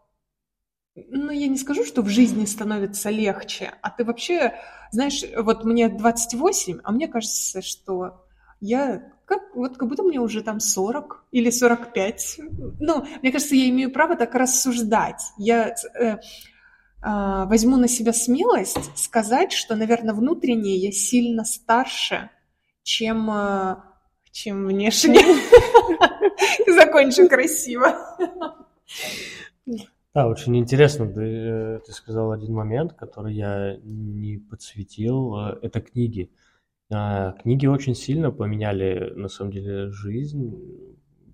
ну, я не скажу, что в жизни становится легче, а ты вообще, знаешь, вот мне 28, а мне кажется, что я как, вот как будто мне уже там 40 или 45. Ну, мне кажется, я имею право так рассуждать. Я э, э, возьму на себя смелость сказать, что, наверное, внутренне я сильно старше, чем, э, чем внешне. Закончу красиво. Да, очень интересно. Ты, э, ты сказал один момент, который я не подсветил. Это книги. А, книги очень сильно поменяли, на самом деле, жизнь.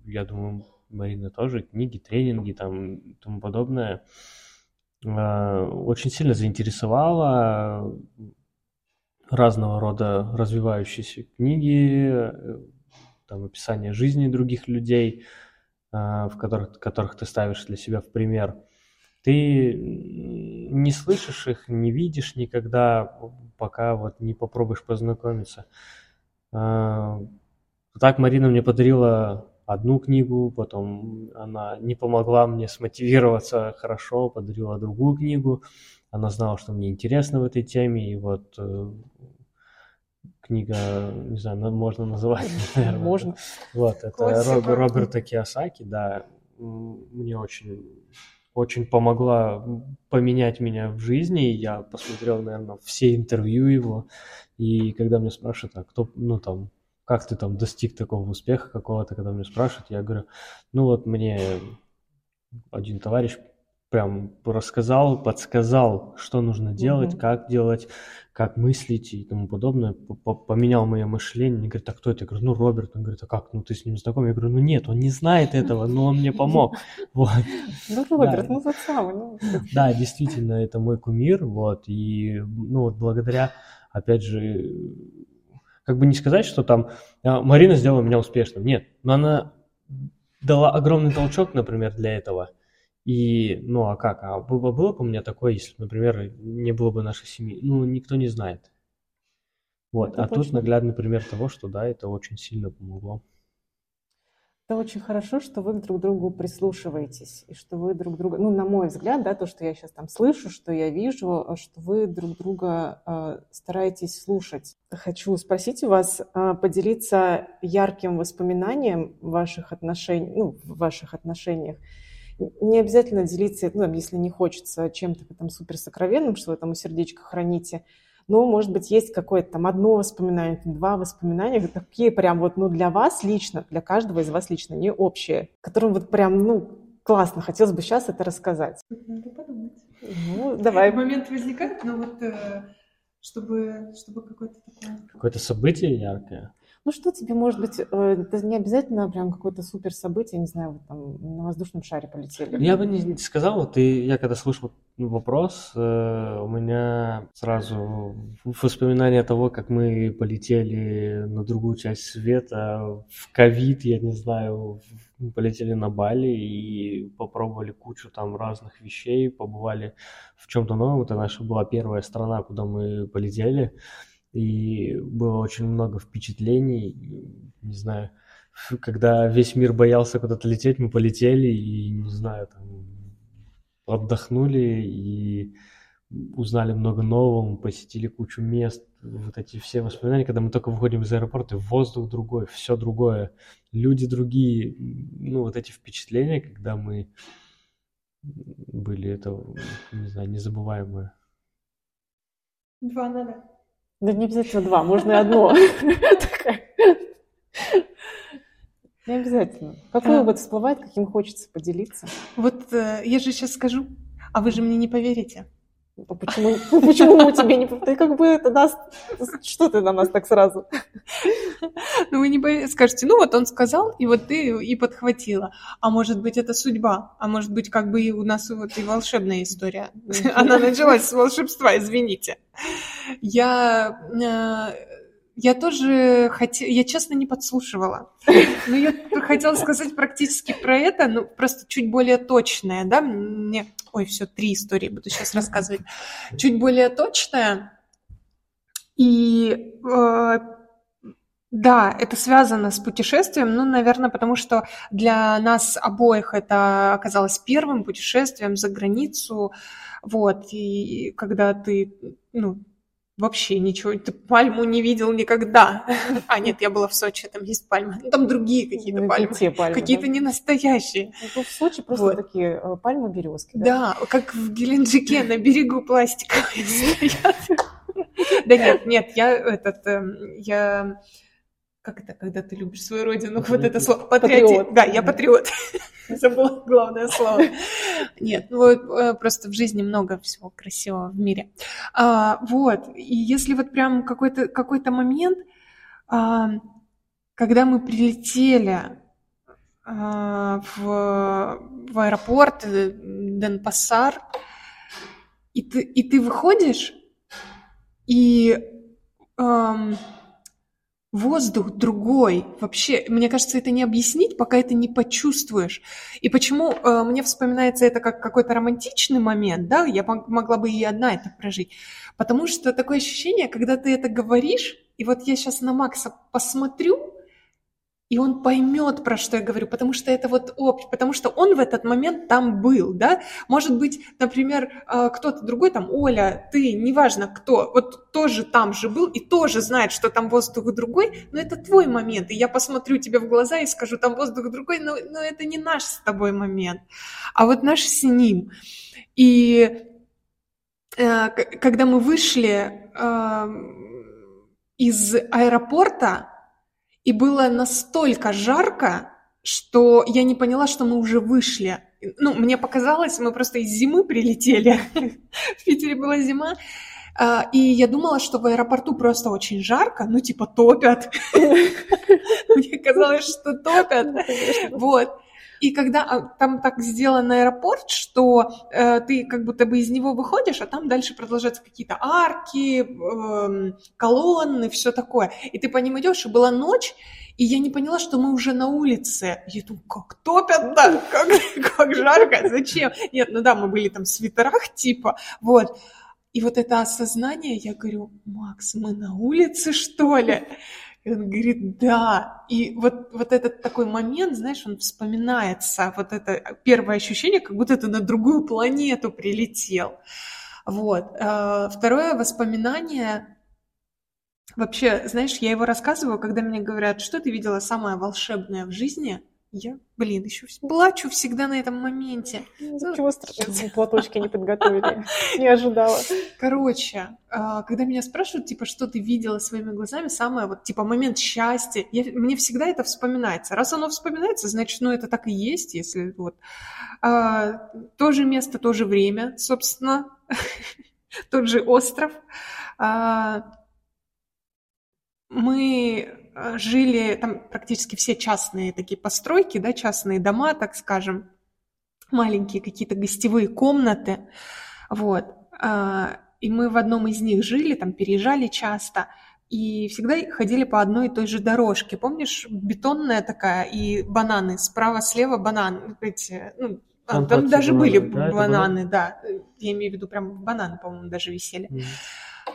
Я думаю, Марина тоже. Книги, тренинги там и тому подобное. А, очень сильно заинтересовала разного рода развивающиеся книги, там описание жизни других людей, а, в которых, которых ты ставишь для себя в пример. Ты не слышишь их, не видишь никогда, пока вот не попробуешь познакомиться. А, так Марина мне подарила одну книгу, потом она не помогла мне смотивироваться хорошо, подарила другую книгу. Она знала, что мне интересно в этой теме, и вот э, книга, не знаю, можно называть, наверное. Можно. Вот, это Роберт, Роберта Киосаки, да, мне очень очень помогла поменять меня в жизни. Я посмотрел, наверное, все интервью его. И когда меня спрашивают, а кто, ну там, как ты там достиг такого успеха какого-то, когда меня спрашивают, я говорю, ну вот мне один товарищ прям рассказал, подсказал, что нужно делать, mm как делать, как мыслить и тому подобное, поменял мое мышление. Мне говорит, а кто это? Я говорю, ну, Роберт. Он говорит, а как, ну, ты с ним знаком? Я говорю, ну, нет, он не знает этого, но он мне помог. Вот. Ну, Роберт, ну, тот самый. Ну. Да, действительно, это мой кумир, вот, и, ну, вот, благодаря, опять же, как бы не сказать, что там а, Марина сделала меня успешным, нет, но она дала огромный толчок, например, для этого – и, ну, а как? А было, было бы у меня такое, если, например, не было бы нашей семьи? Ну, никто не знает. Вот. Это а точно. тут наглядный пример того, что да, это очень сильно помогло. Это очень хорошо, что вы друг к другу прислушиваетесь, и что вы друг друга, ну, на мой взгляд, да, то, что я сейчас там слышу, что я вижу, а что вы друг друга э, стараетесь слушать. Хочу спросить у вас, э, поделиться ярким воспоминанием ваших отношений, ну, в ваших отношениях, не обязательно делиться, ну, если не хочется чем-то там супер сокровенным, что вы там у сердечка храните, но, может быть, есть какое-то там одно воспоминание, два воспоминания, такие прям вот, ну, для вас лично, для каждого из вас лично, не общие, которым вот прям, ну, классно, хотелось бы сейчас это рассказать. Надо подумать. Ну, давай. Момент возникает, но вот э, чтобы, чтобы какое-то такое... Какое-то событие яркое. Ну что тебе может быть, э, это не обязательно прям какое-то супер событие, не знаю, вот там на воздушном шаре полетели. Я бы не сказал, вот и я когда слышал вопрос, э, у меня сразу воспоминания того, как мы полетели на другую часть света в ковид, я не знаю, полетели на Бали и попробовали кучу там разных вещей, побывали в чем-то новом. Это наша была первая страна, куда мы полетели и было очень много впечатлений, не знаю, когда весь мир боялся куда-то лететь, мы полетели и, не знаю, там, отдохнули и узнали много нового, мы посетили кучу мест, вот эти все воспоминания, когда мы только выходим из аэропорта, воздух другой, все другое, люди другие, ну, вот эти впечатления, когда мы были, это, не знаю, незабываемое. Два надо. Да не обязательно два, можно и одно. Не обязательно. Какой опыт всплывает, каким хочется поделиться? Вот э, я же сейчас скажу, а вы же мне не поверите. Почему, почему мы тебе не... Ты как бы это нас... Что ты на нас так сразу? Ну, вы не скажете, ну вот он сказал, и вот ты и подхватила. А может быть, это судьба. А может быть, как бы и у нас вот и волшебная история. Она началась с волшебства, извините. Я э, я тоже хотела, я честно не подслушивала. Но я хотела сказать практически про это, но просто чуть более точное, да, мне, ой, все, три истории буду сейчас рассказывать. Чуть более точное. И э, да, это связано с путешествием, ну, наверное, потому что для нас обоих это оказалось первым путешествием за границу, вот, и когда ты, ну, Вообще ничего, ты пальму не видел никогда. А, нет, я была в Сочи, там есть пальмы. Ну, там другие какие-то ну, пальмы. Пальмы какие-то да. не настоящие. Ну, в Сочи просто вот. такие э, пальмы березки. Да? да, как в Геленджике на берегу пластиковые стоят. Да нет, нет, я этот, эм, я как это, когда ты любишь свою родину, вот это слово, патриот. Да, я патриот. Забыла главное слово. Нет, ну вот э, просто в жизни много всего красивого в мире. А, вот, и если вот прям какой-то какой момент, а, когда мы прилетели а, в, в аэропорт э, Денпассар, и ты, и ты выходишь, и... Um, воздух другой. Вообще, мне кажется, это не объяснить, пока это не почувствуешь. И почему э, мне вспоминается это как какой-то романтичный момент, да, я могла бы и одна это прожить. Потому что такое ощущение, когда ты это говоришь, и вот я сейчас на Макса посмотрю, и он поймет, про что я говорю, потому что это вот общее, потому что он в этот момент там был, да. Может быть, например, э, кто-то другой, там, Оля, ты, неважно кто, вот тоже там же был и тоже знает, что там воздух другой, но это твой момент, и я посмотрю тебе в глаза и скажу, там воздух другой, но, но это не наш с тобой момент, а вот наш с ним. И э, когда мы вышли э, из аэропорта, и было настолько жарко, что я не поняла, что мы уже вышли. Ну, мне показалось, мы просто из зимы прилетели. В Питере была зима. А, и я думала, что в аэропорту просто очень жарко, ну, типа, топят. Мне казалось, что топят. Вот. И когда а, там так сделан аэропорт, что э, ты как будто бы из него выходишь, а там дальше продолжаются какие-то арки, э, колонны, все такое. И ты по ним идешь, и была ночь, и я не поняла, что мы уже на улице. Я думаю, как топят, да, как, как жарко, зачем? Нет, ну да, мы были там в свитерах типа, вот. И вот это осознание, я говорю, Макс, мы на улице, что ли? И он говорит, да. И вот, вот этот такой момент, знаешь, он вспоминается, вот это первое ощущение, как будто ты на другую планету прилетел. Вот. А, второе воспоминание, вообще, знаешь, я его рассказываю, когда мне говорят, что ты видела самое волшебное в жизни – я, блин, еще плачу всегда на этом моменте. Ну, чего страшного, платочки не подготовили, не ожидала. Короче, а, когда меня спрашивают, типа, что ты видела своими глазами, самое вот, типа, момент счастья, я, мне всегда это вспоминается. Раз оно вспоминается, значит, ну, это так и есть, если вот. А, то же место, то же время, собственно, тот же остров. А, мы жили, там практически все частные такие постройки, да, частные дома, так скажем, маленькие какие-то гостевые комнаты, вот, а, и мы в одном из них жили, там переезжали часто, и всегда ходили по одной и той же дорожке. Помнишь, бетонная такая, и бананы, справа-слева бананы, эти, ну, а, там даже были да, бананы, да, я имею в виду, прям бананы, по-моему, даже висели. Mm.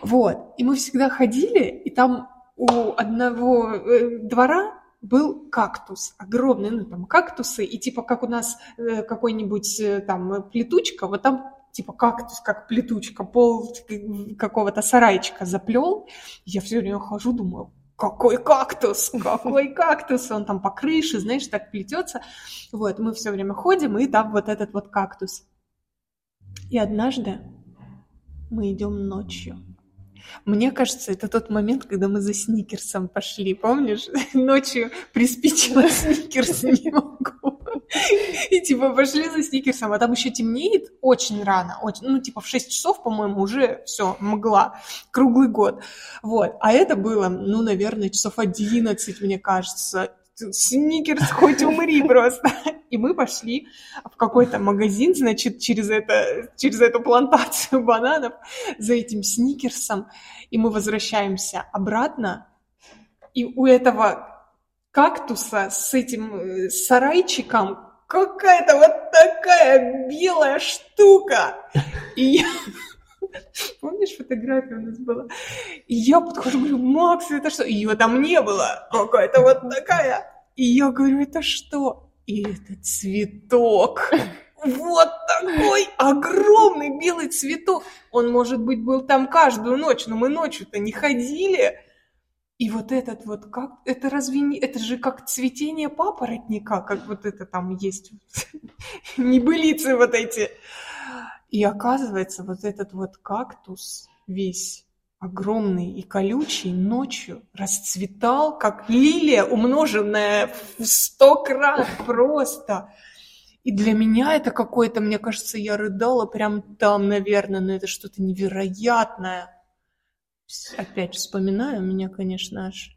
Вот, и мы всегда ходили, и там у одного э, двора был кактус огромный, ну там кактусы, и типа как у нас э, какой-нибудь э, там плетучка, вот там типа кактус, как плетучка, пол какого-то сарайчика заплел. Я все время хожу, думаю, какой кактус, какой кактус, он там по крыше, знаешь, так плетется. Вот, мы все время ходим, и там вот этот вот кактус. И однажды мы идем ночью Мне кажется, это тот момент, когда мы за сникерсом пошли, помнишь? Ночью приспичила сникерс, не могу. И типа пошли за сникерсом, а там еще темнеет очень рано, очень, ну типа в 6 часов, по-моему, уже все, мгла, круглый год. Вот, а это было, ну, наверное, часов 11, мне кажется, Сникерс, хоть умри просто. И мы пошли в какой-то магазин, значит, через, это, через эту плантацию бананов за этим сникерсом. И мы возвращаемся обратно. И у этого кактуса с этим э, сарайчиком какая-то вот такая белая штука. И я... Помнишь, фотография у нас была? И я подхожу, говорю, Макс, это что? Ее там не было, какая-то вот такая. И я говорю, это что? И это цветок. Вот такой огромный белый цветок. Он, может быть, был там каждую ночь, но мы ночью-то не ходили. И вот этот вот, как, это разве не, это же как цветение папоротника, как вот это там есть, небылицы вот эти. И оказывается, вот этот вот кактус весь огромный и колючий ночью расцветал, как лилия, умноженная в сто крат просто. И для меня это какое-то, мне кажется, я рыдала прям там, наверное, но это что-то невероятное. Опять вспоминаю, меня, конечно, аж,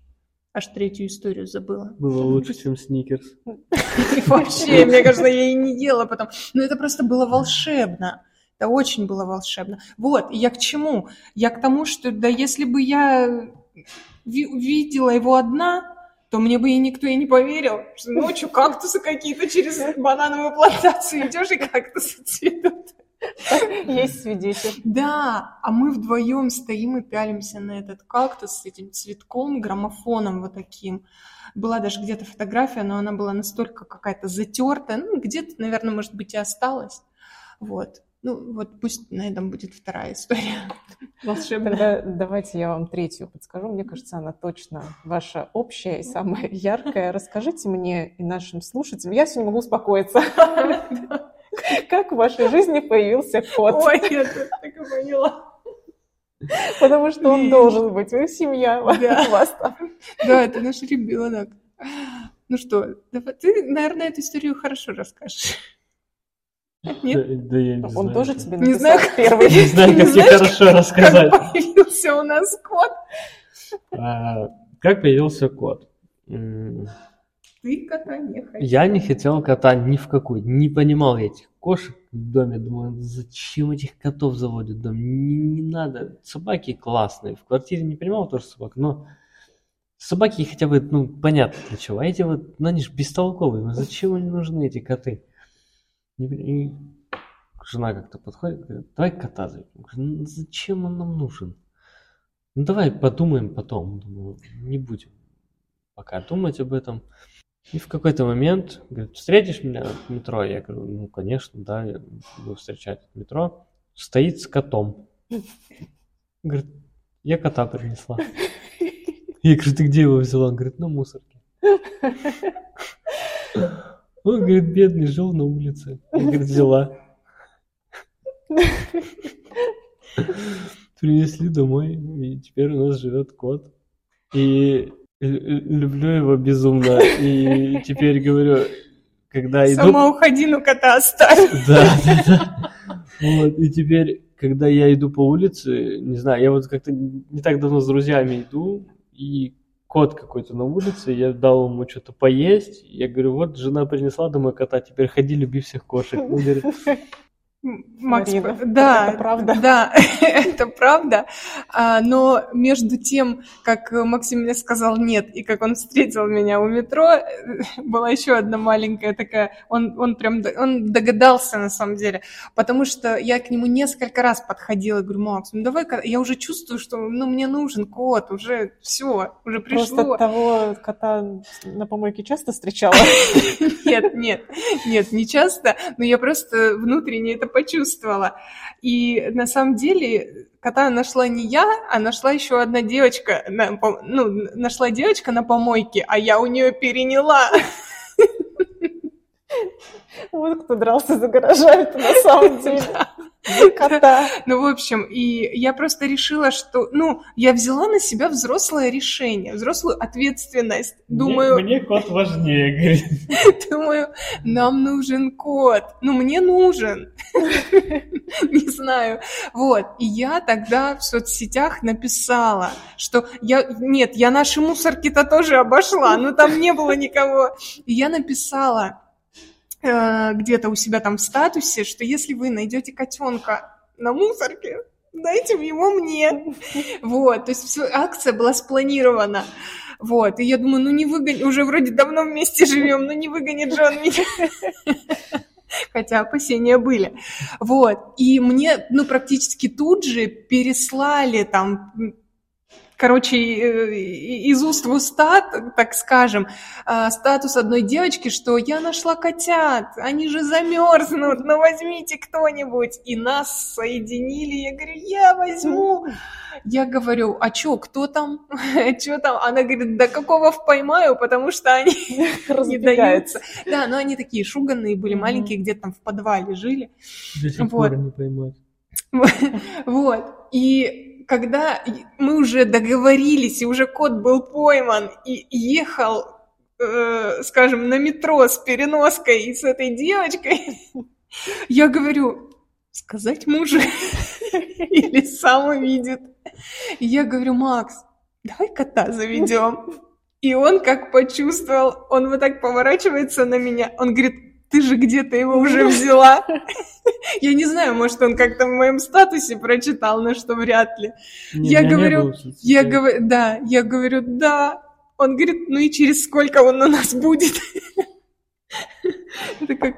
аж третью историю забыла. Было лучше, чем сникерс. Вообще, мне кажется, я и не ела потом. Но это просто было волшебно. Это очень было волшебно. Вот, и я к чему? Я к тому, что да если бы я видела его одна, то мне бы и никто и не поверил, что ночью кактусы какие-то через банановую плантацию идешь, и кактусы цветут. Есть свидетель. Да, а мы вдвоем стоим и пялимся на этот кактус с этим цветком, граммофоном вот таким. Была даже где-то фотография, но она была настолько какая-то затертая, ну, где-то, наверное, может быть, и осталась. Вот. Ну, вот пусть на этом будет вторая история волшебная. Тогда давайте я вам третью подскажу. Мне кажется, она точно ваша общая и самая яркая. Расскажите мне и нашим слушателям. Я сегодня могу успокоиться. Как в вашей жизни появился кот? Ой, я так и поняла. Потому что он должен быть. Вы семья, да. вас там. Да, это наш ребенок. Ну что, ты, наверное, эту историю хорошо расскажешь. Нет? Да, да я не Он знаю. тоже тебе Не знаю, первый. Не знаю, как тебе хорошо рассказать. Как появился у нас кот? А, Как появился кот? Ты кота не хотел. Я не хотел кота ни в какой, не понимал я этих кошек в доме, думаю, зачем этих котов заводят в дом, не, не надо, собаки классные, в квартире не понимал тоже собак, но собаки хотя бы, ну, понятно для чего, а эти вот, ну, они же бестолковые, ну, зачем они нужны, эти коты? И жена как-то подходит, говорит, давай кота заведем. «Ну, зачем он нам нужен? Ну, давай подумаем потом, думаю, не будем пока думать об этом. И в какой-то момент говорит, встретишь меня в метро? Я говорю, ну, конечно, да, я буду встречать в метро. Стоит с котом. Говорит, я кота принесла. Я говорю, ты где его взяла? Он говорит, на мусорке. Он, говорит, бедный, жил на улице. Я, говорит, взяла. Принесли домой, и теперь у нас живет кот. И лю- люблю его безумно. И теперь говорю, когда иду... Сама уходи, ну кота оставь. Да, да, да. Вот, и теперь, когда я иду по улице, не знаю, я вот как-то не так давно с друзьями иду, и кот какой-то на улице, я дал ему что-то поесть, я говорю, вот жена принесла домой кота, теперь ходи, люби всех кошек. Он говорит, Макс, Марина, да, это правда? Да, это правда. А, но между тем, как Максим мне сказал нет, и как он встретил меня у метро, была еще одна маленькая такая, он, он прям, он догадался на самом деле, потому что я к нему несколько раз подходила, и говорю, Макс, ну давай, я уже чувствую, что ну, мне нужен кот, уже все, уже пришло. Просто того кота на помойке часто встречала? Нет, нет, нет, не часто, но я просто внутренне это почувствовала. И на самом деле кота нашла не я, а нашла еще одна девочка, на ну, нашла девочка на помойке, а я у нее переняла. Вот кто дрался за гаража, это на самом деле. Кота. Ну, в общем, и я просто решила, что, ну, я взяла на себя взрослое решение, взрослую ответственность. Думаю, Мне, мне кот важнее, говорит. думаю, нам нужен кот. Ну, мне нужен. Не знаю. Вот. И я тогда в соцсетях написала, что я... Нет, я наши мусорки-то тоже обошла, но там не было никого. И я написала э, где-то у себя там в статусе, что если вы найдете котенка на мусорке, дайте его мне. Вот, то есть всё, акция была спланирована. Вот, и я думаю, ну не выгонит, уже вроде давно вместе живем, ну не выгонит же он меня. Хотя опасения были. Вот, и мне, ну, практически тут же переслали там короче, э, из уст в уста, так скажем, а, статус одной девочки, что я нашла котят, они же замерзнут, ну возьмите кто-нибудь. И нас соединили, я говорю, я возьму. Я говорю, а чё, кто там? Чё там? Она говорит, да какого поймаю, потому что они не Разбегаются. даются. Да, но они такие шуганные были, маленькие, где-то там в подвале жили. До сих Вот. пор не поймать. Вот. И когда мы уже договорились, и уже кот был пойман, и ехал, э, скажем, на метро с переноской и с этой девочкой, я говорю, сказать мужу или сам увидит. Я говорю, Макс, давай кота заведем. И он как почувствовал, он вот так поворачивается на меня, он говорит, ты же где-то его уже взяла. Я не знаю, может, он как-то в моем статусе прочитал, но что вряд ли. Не, Я говорю, было. Я говорю, да, я говорю, да. Он говорит, ну и через сколько он у нас будет? Это как...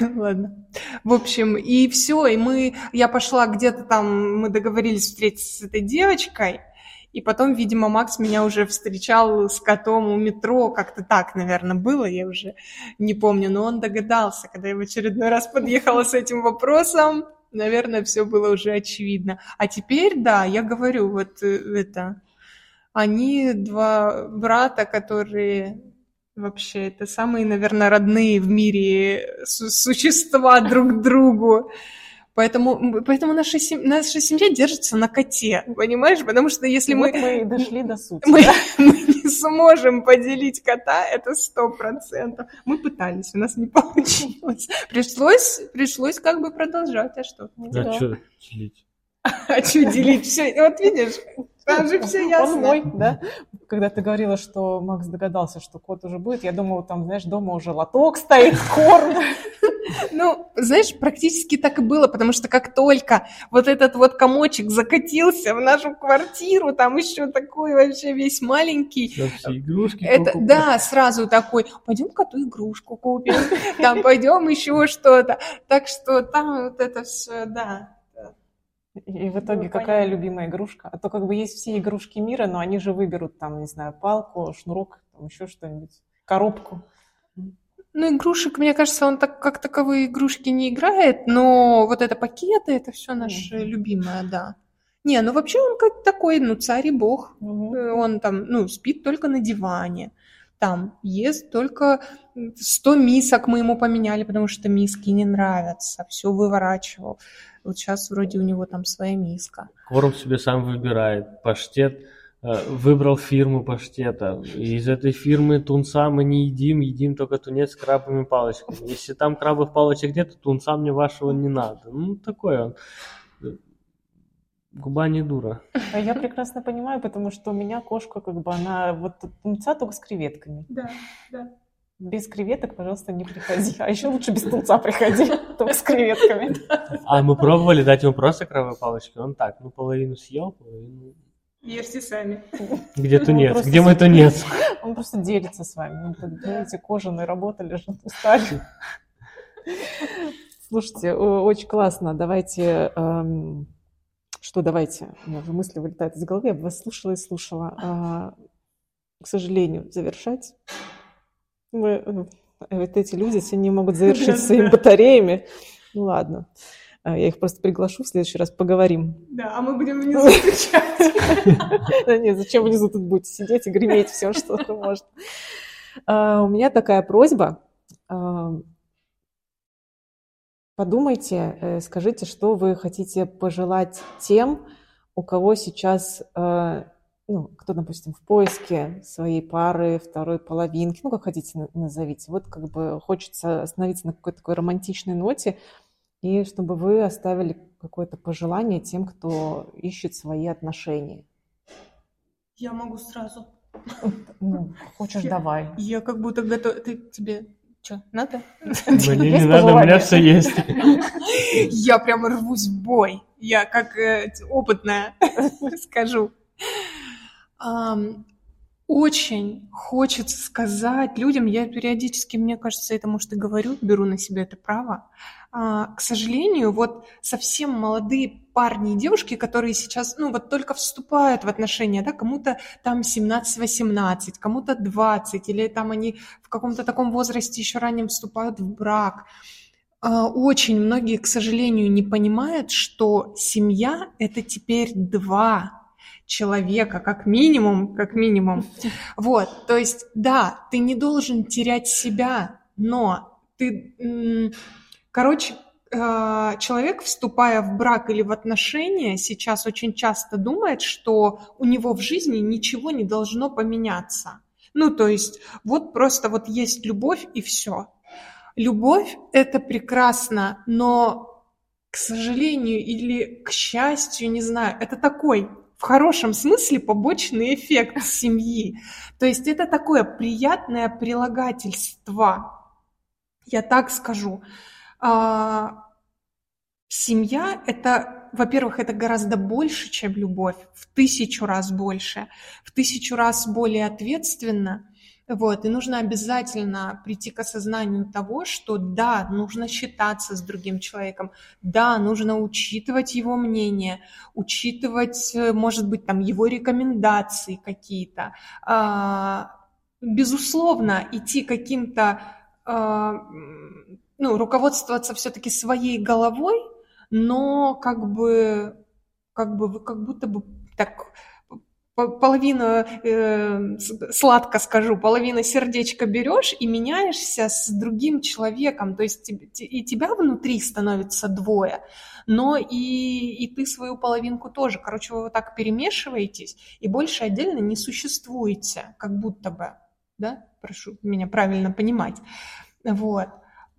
Ладно. В общем, и все, и мы... Я пошла где-то там, мы договорились встретиться с этой девочкой, и потом, видимо, Макс меня уже встречал с котом у метро, как-то так, наверное, было, я уже не помню, но он догадался, когда я в очередной раз подъехала с этим вопросом, наверное, все было уже очевидно. А теперь, да, я говорю, вот э, это, они два брата, которые вообще это самые, наверное, родные в мире су- существа друг другу. Поэтому, поэтому наша, сем- наша семья держится на коте, понимаешь? Потому что если Вот мы, мы и дошли до сути. мы, мы не сможем поделить кота, это сто процентов. Мы пытались, у нас не получилось. Пришлось, пришлось как бы продолжать, а что? Да, Да. что делить? А что делить? Все, вот видишь, там же все Он ясно. мой, да? Когда ты говорила, что Макс догадался, что кот уже будет, я думала, там, знаешь, дома уже лоток стоит, корм. Ну, знаешь, практически так и было, потому что как только вот этот вот комочек закатился в нашу квартиру, там еще такой вообще весь маленький, Да, все игрушки это, покупать. да, сразу такой, пойдем коту игрушку купим, там пойдем еще что-то. Так что там вот это все, да. И в итоге Ну, какая понятно. любимая игрушка? А то как бы есть все игрушки мира, но они же выберут там, не знаю, палку, шнурок, там еще что-нибудь, коробку. Ну, игрушек, мне кажется, он так как таковые игрушки не играет, но вот это пакеты, это все наше Мгм. любимое, да. Не, ну вообще он как такой, ну, царь и бог. Э, Он там, ну, спит только на диване. Там ест только 100 мисок мы ему поменяли, потому что миски не нравятся. Все выворачивал. Вот сейчас вроде у него там своя миска. Корм себе сам выбирает. Паштет. э, Выбрал фирму паштета. Из этой фирмы тунца мы не едим, едим только тунец с крабовыми палочками. Если там крабовых палочек нет, то тунца мне вашего не надо. Ну, такой он. Губа не дура. А я прекрасно понимаю, потому что у меня кошка, как бы, она вот тунца только с креветками. Да, да. Без креветок, пожалуйста, не приходи. А еще лучше без тунца приходи, только с креветками. А мы пробовали дать ему просто крабовые палочки. Он так, ну, половину съел, половину... Ешьте сами. Где Ну, тунец? Где мой тунец? Он просто делится с вами. Ну, так, Знаете, кожаные работа лежат, устали. Слушайте, очень классно. Давайте... эм, Что давайте? У меня уже мысли вылетают из головы. Я бы вас слушала и слушала. А, К сожалению, завершать. Мы, э, вот эти люди не могут завершить своими батареями. Ну ладно. А, Я их просто приглашу, в следующий раз поговорим. Да, а мы будем внизу. Да нет, зачем внизу тут будете сидеть и греметь все, что может. А, У меня такая просьба. А, подумайте, э, скажите, что вы хотите пожелать тем, у кого сейчас, э, ну, кто, допустим, в поиске своей пары, второй половинки, ну, как хотите назовите. Вот как бы хочется остановиться на какой-то такой романтичной ноте, и чтобы вы оставили какое-то пожелание тем, кто ищет свои отношения. Я могу сразу. Ну, хочешь, Я- давай. Я как будто готова. Ты тебе что, надо? Мне не надо, у меня все есть. Я прямо рвусь в бой. Я как э, опытная скажу. Очень хочется сказать людям, я периодически, мне кажется, это, может, и говорю, беру на себя это право. А, К сожалению, вот совсем молодые парни и девушки, которые сейчас, ну, вот только вступают в отношения, да, кому-то там 17-18, кому-то 20, или там они в каком-то таком возрасте еще раннем вступают в брак. А, Очень многие, к сожалению, не понимают, что семья – это теперь два человека, как минимум, как минимум. Вот, то есть, да, ты не должен терять себя, но ты, короче, э, человек, вступая в брак или в отношения, сейчас очень часто думает, что у него в жизни ничего не должно поменяться. Ну, то есть, вот просто вот есть любовь и все. Любовь – это прекрасно, но, к сожалению или к счастью, не знаю, это такой в хорошем смысле побочный эффект семьи. То есть это такое приятное прилагательство, я так скажу. А, Семья – это, во-первых, это гораздо больше, чем любовь, в тысячу раз больше, в тысячу раз более ответственно. Вот, и нужно обязательно прийти к осознанию того, что да, нужно считаться с другим человеком, да, нужно учитывать его мнение, учитывать, э, может быть, там его рекомендации какие-то. А, Безусловно, идти каким-то, а, ну, руководствоваться все-таки своей головой, но как бы, как бы вы как будто бы так по- половину, э, сладко скажу, половину сердечка берешь и меняешься с другим человеком, то есть и тебя внутри становится двое, но и, и ты свою половинку тоже. Короче, вы вот так перемешиваетесь и больше отдельно не существуете, как будто бы, да, прошу меня правильно понимать. Вот.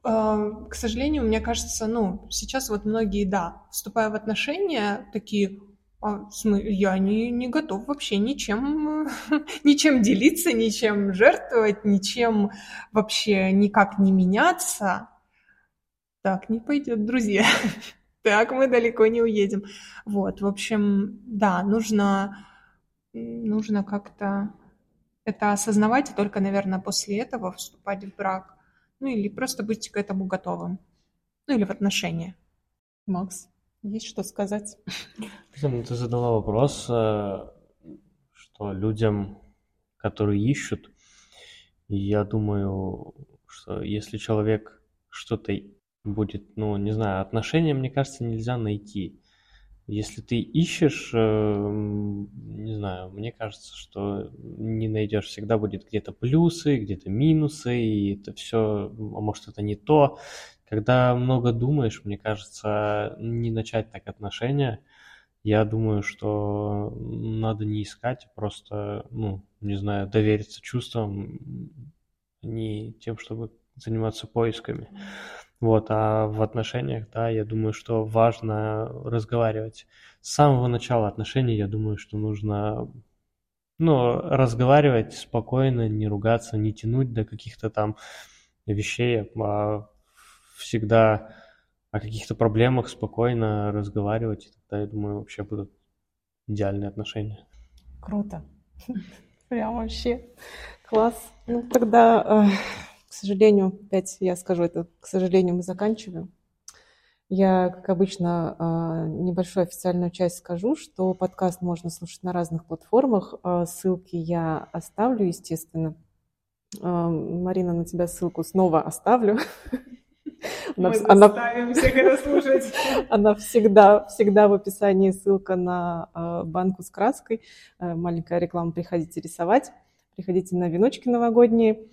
Э, К сожалению, мне кажется, ну, сейчас вот многие, да, вступая в отношения, такие, а, я не, не готов вообще ничем, ничем делиться, ничем жертвовать, ничем вообще никак не меняться. Так не пойдет, друзья. Так мы далеко не уедем. Вот, в общем, да, нужно, нужно как-то это осознавать, и только, наверное, после этого вступать в брак. Ну, или просто быть к этому готовым. Ну, или в отношения. Макс, есть что сказать? Притом Ты задала вопрос, э, что людям, которые ищут, я думаю, что если человек что-то будет, ну, не знаю, отношения, мне кажется, нельзя найти. Если ты ищешь, э, не знаю, мне кажется, что не найдешь. Всегда будет где-то плюсы, где-то минусы, и это все, а может, это не то. Когда много думаешь, мне кажется, не начать так отношения. Я думаю, что надо не искать, а просто, ну, не знаю, довериться чувствам, не тем, чтобы заниматься поисками. Вот, а в отношениях, да, я думаю, что важно разговаривать. С самого начала отношений, я думаю, что нужно, ну, разговаривать спокойно, не ругаться, не тянуть до каких-то там вещей, а всегда о каких-то проблемах спокойно разговаривать, и тогда, я думаю, вообще будут идеальные отношения. Круто. Прям вообще класс. Ну, тогда, э, к сожалению, опять я скажу это, к сожалению, мы заканчиваем. Я, как обычно, э, небольшую официальную часть скажу, что подкаст можно слушать на разных платформах. Э, Ссылки я оставлю, естественно. Марина, на тебя ссылку снова оставлю. Она, Мы она- всех это слушать. она всегда, всегда в описании ссылка на э, банку с краской. Э, маленькая реклама, приходите рисовать, приходите на веночки новогодние.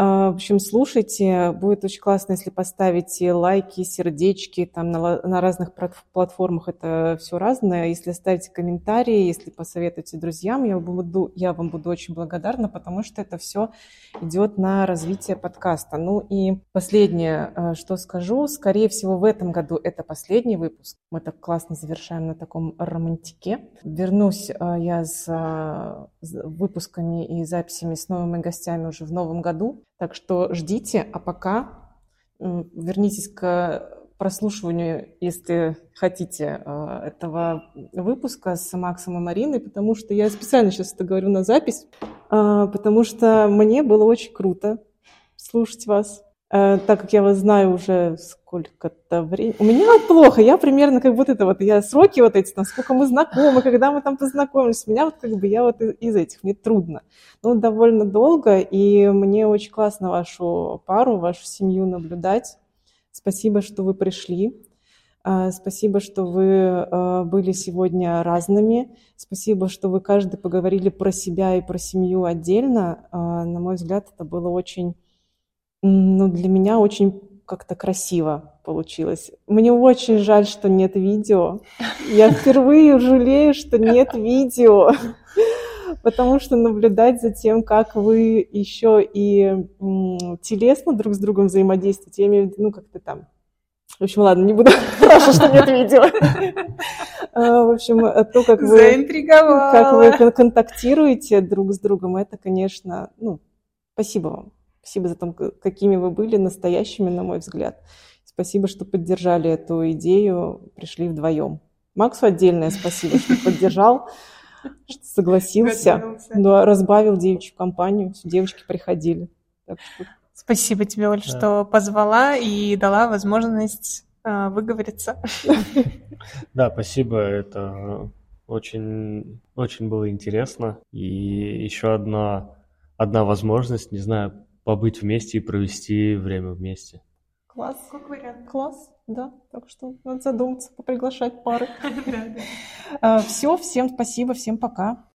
А, в общем, слушайте. Будет очень классно, если поставите лайки, сердечки. Там на, на разных платформах это все разное. Если оставите комментарии, если посоветуете друзьям, я, буду, я вам буду очень благодарна, потому что это все идет на развитие подкаста. Ну и последнее, э, что скажу. Скорее всего, в этом году это последний выпуск. Мы так классно завершаем на таком романтике. Вернусь э, я с выпусками и записями с новыми гостями уже в новом году. Так что ждите, а пока вернитесь к прослушиванию, если хотите, э, этого выпуска с Максом и Мариной, потому что я специально сейчас это говорю на запись, э, потому что мне было очень круто слушать вас. Э, так как я вас знаю уже сколько-то времени. У меня плохо, я примерно как вот это вот, я сроки вот эти, насколько мы знакомы, когда мы там познакомились, у меня вот как бы я вот из этих, мне трудно. Ну, довольно долго, и мне очень классно вашу пару, вашу семью наблюдать. Спасибо, что вы пришли. Э, спасибо, что вы э, были сегодня разными. Спасибо, что вы каждый поговорили про себя и про семью отдельно. На мой взгляд, это было очень ну, для меня очень как-то красиво получилось. Мне очень жаль, что нет видео. Я впервые жалею, что нет видео, потому что наблюдать за тем, как вы еще и телесно друг с другом взаимодействуете, я имею в виду, ну, как-то там в общем, ладно, не буду спрашивать, что нет видео. А, в общем, то, как вы, как вы контактируете друг с другом, это, конечно, ну, спасибо вам. Спасибо за то, какими вы были, настоящими, на мой взгляд. Спасибо, что поддержали эту идею, пришли вдвоем. Максу отдельное спасибо, что поддержал, что согласился, но разбавил девичью компанию, девочки приходили. Спасибо тебе, Оль, да. что позвала и дала возможность э, выговориться. Да, спасибо, это очень, очень было интересно. И еще одна, одна возможность, не знаю, побыть вместе и провести время вместе. Класс. Как вариант. Класс, да. Так что надо задуматься, поприглашать пары. Все, всем спасибо, всем пока.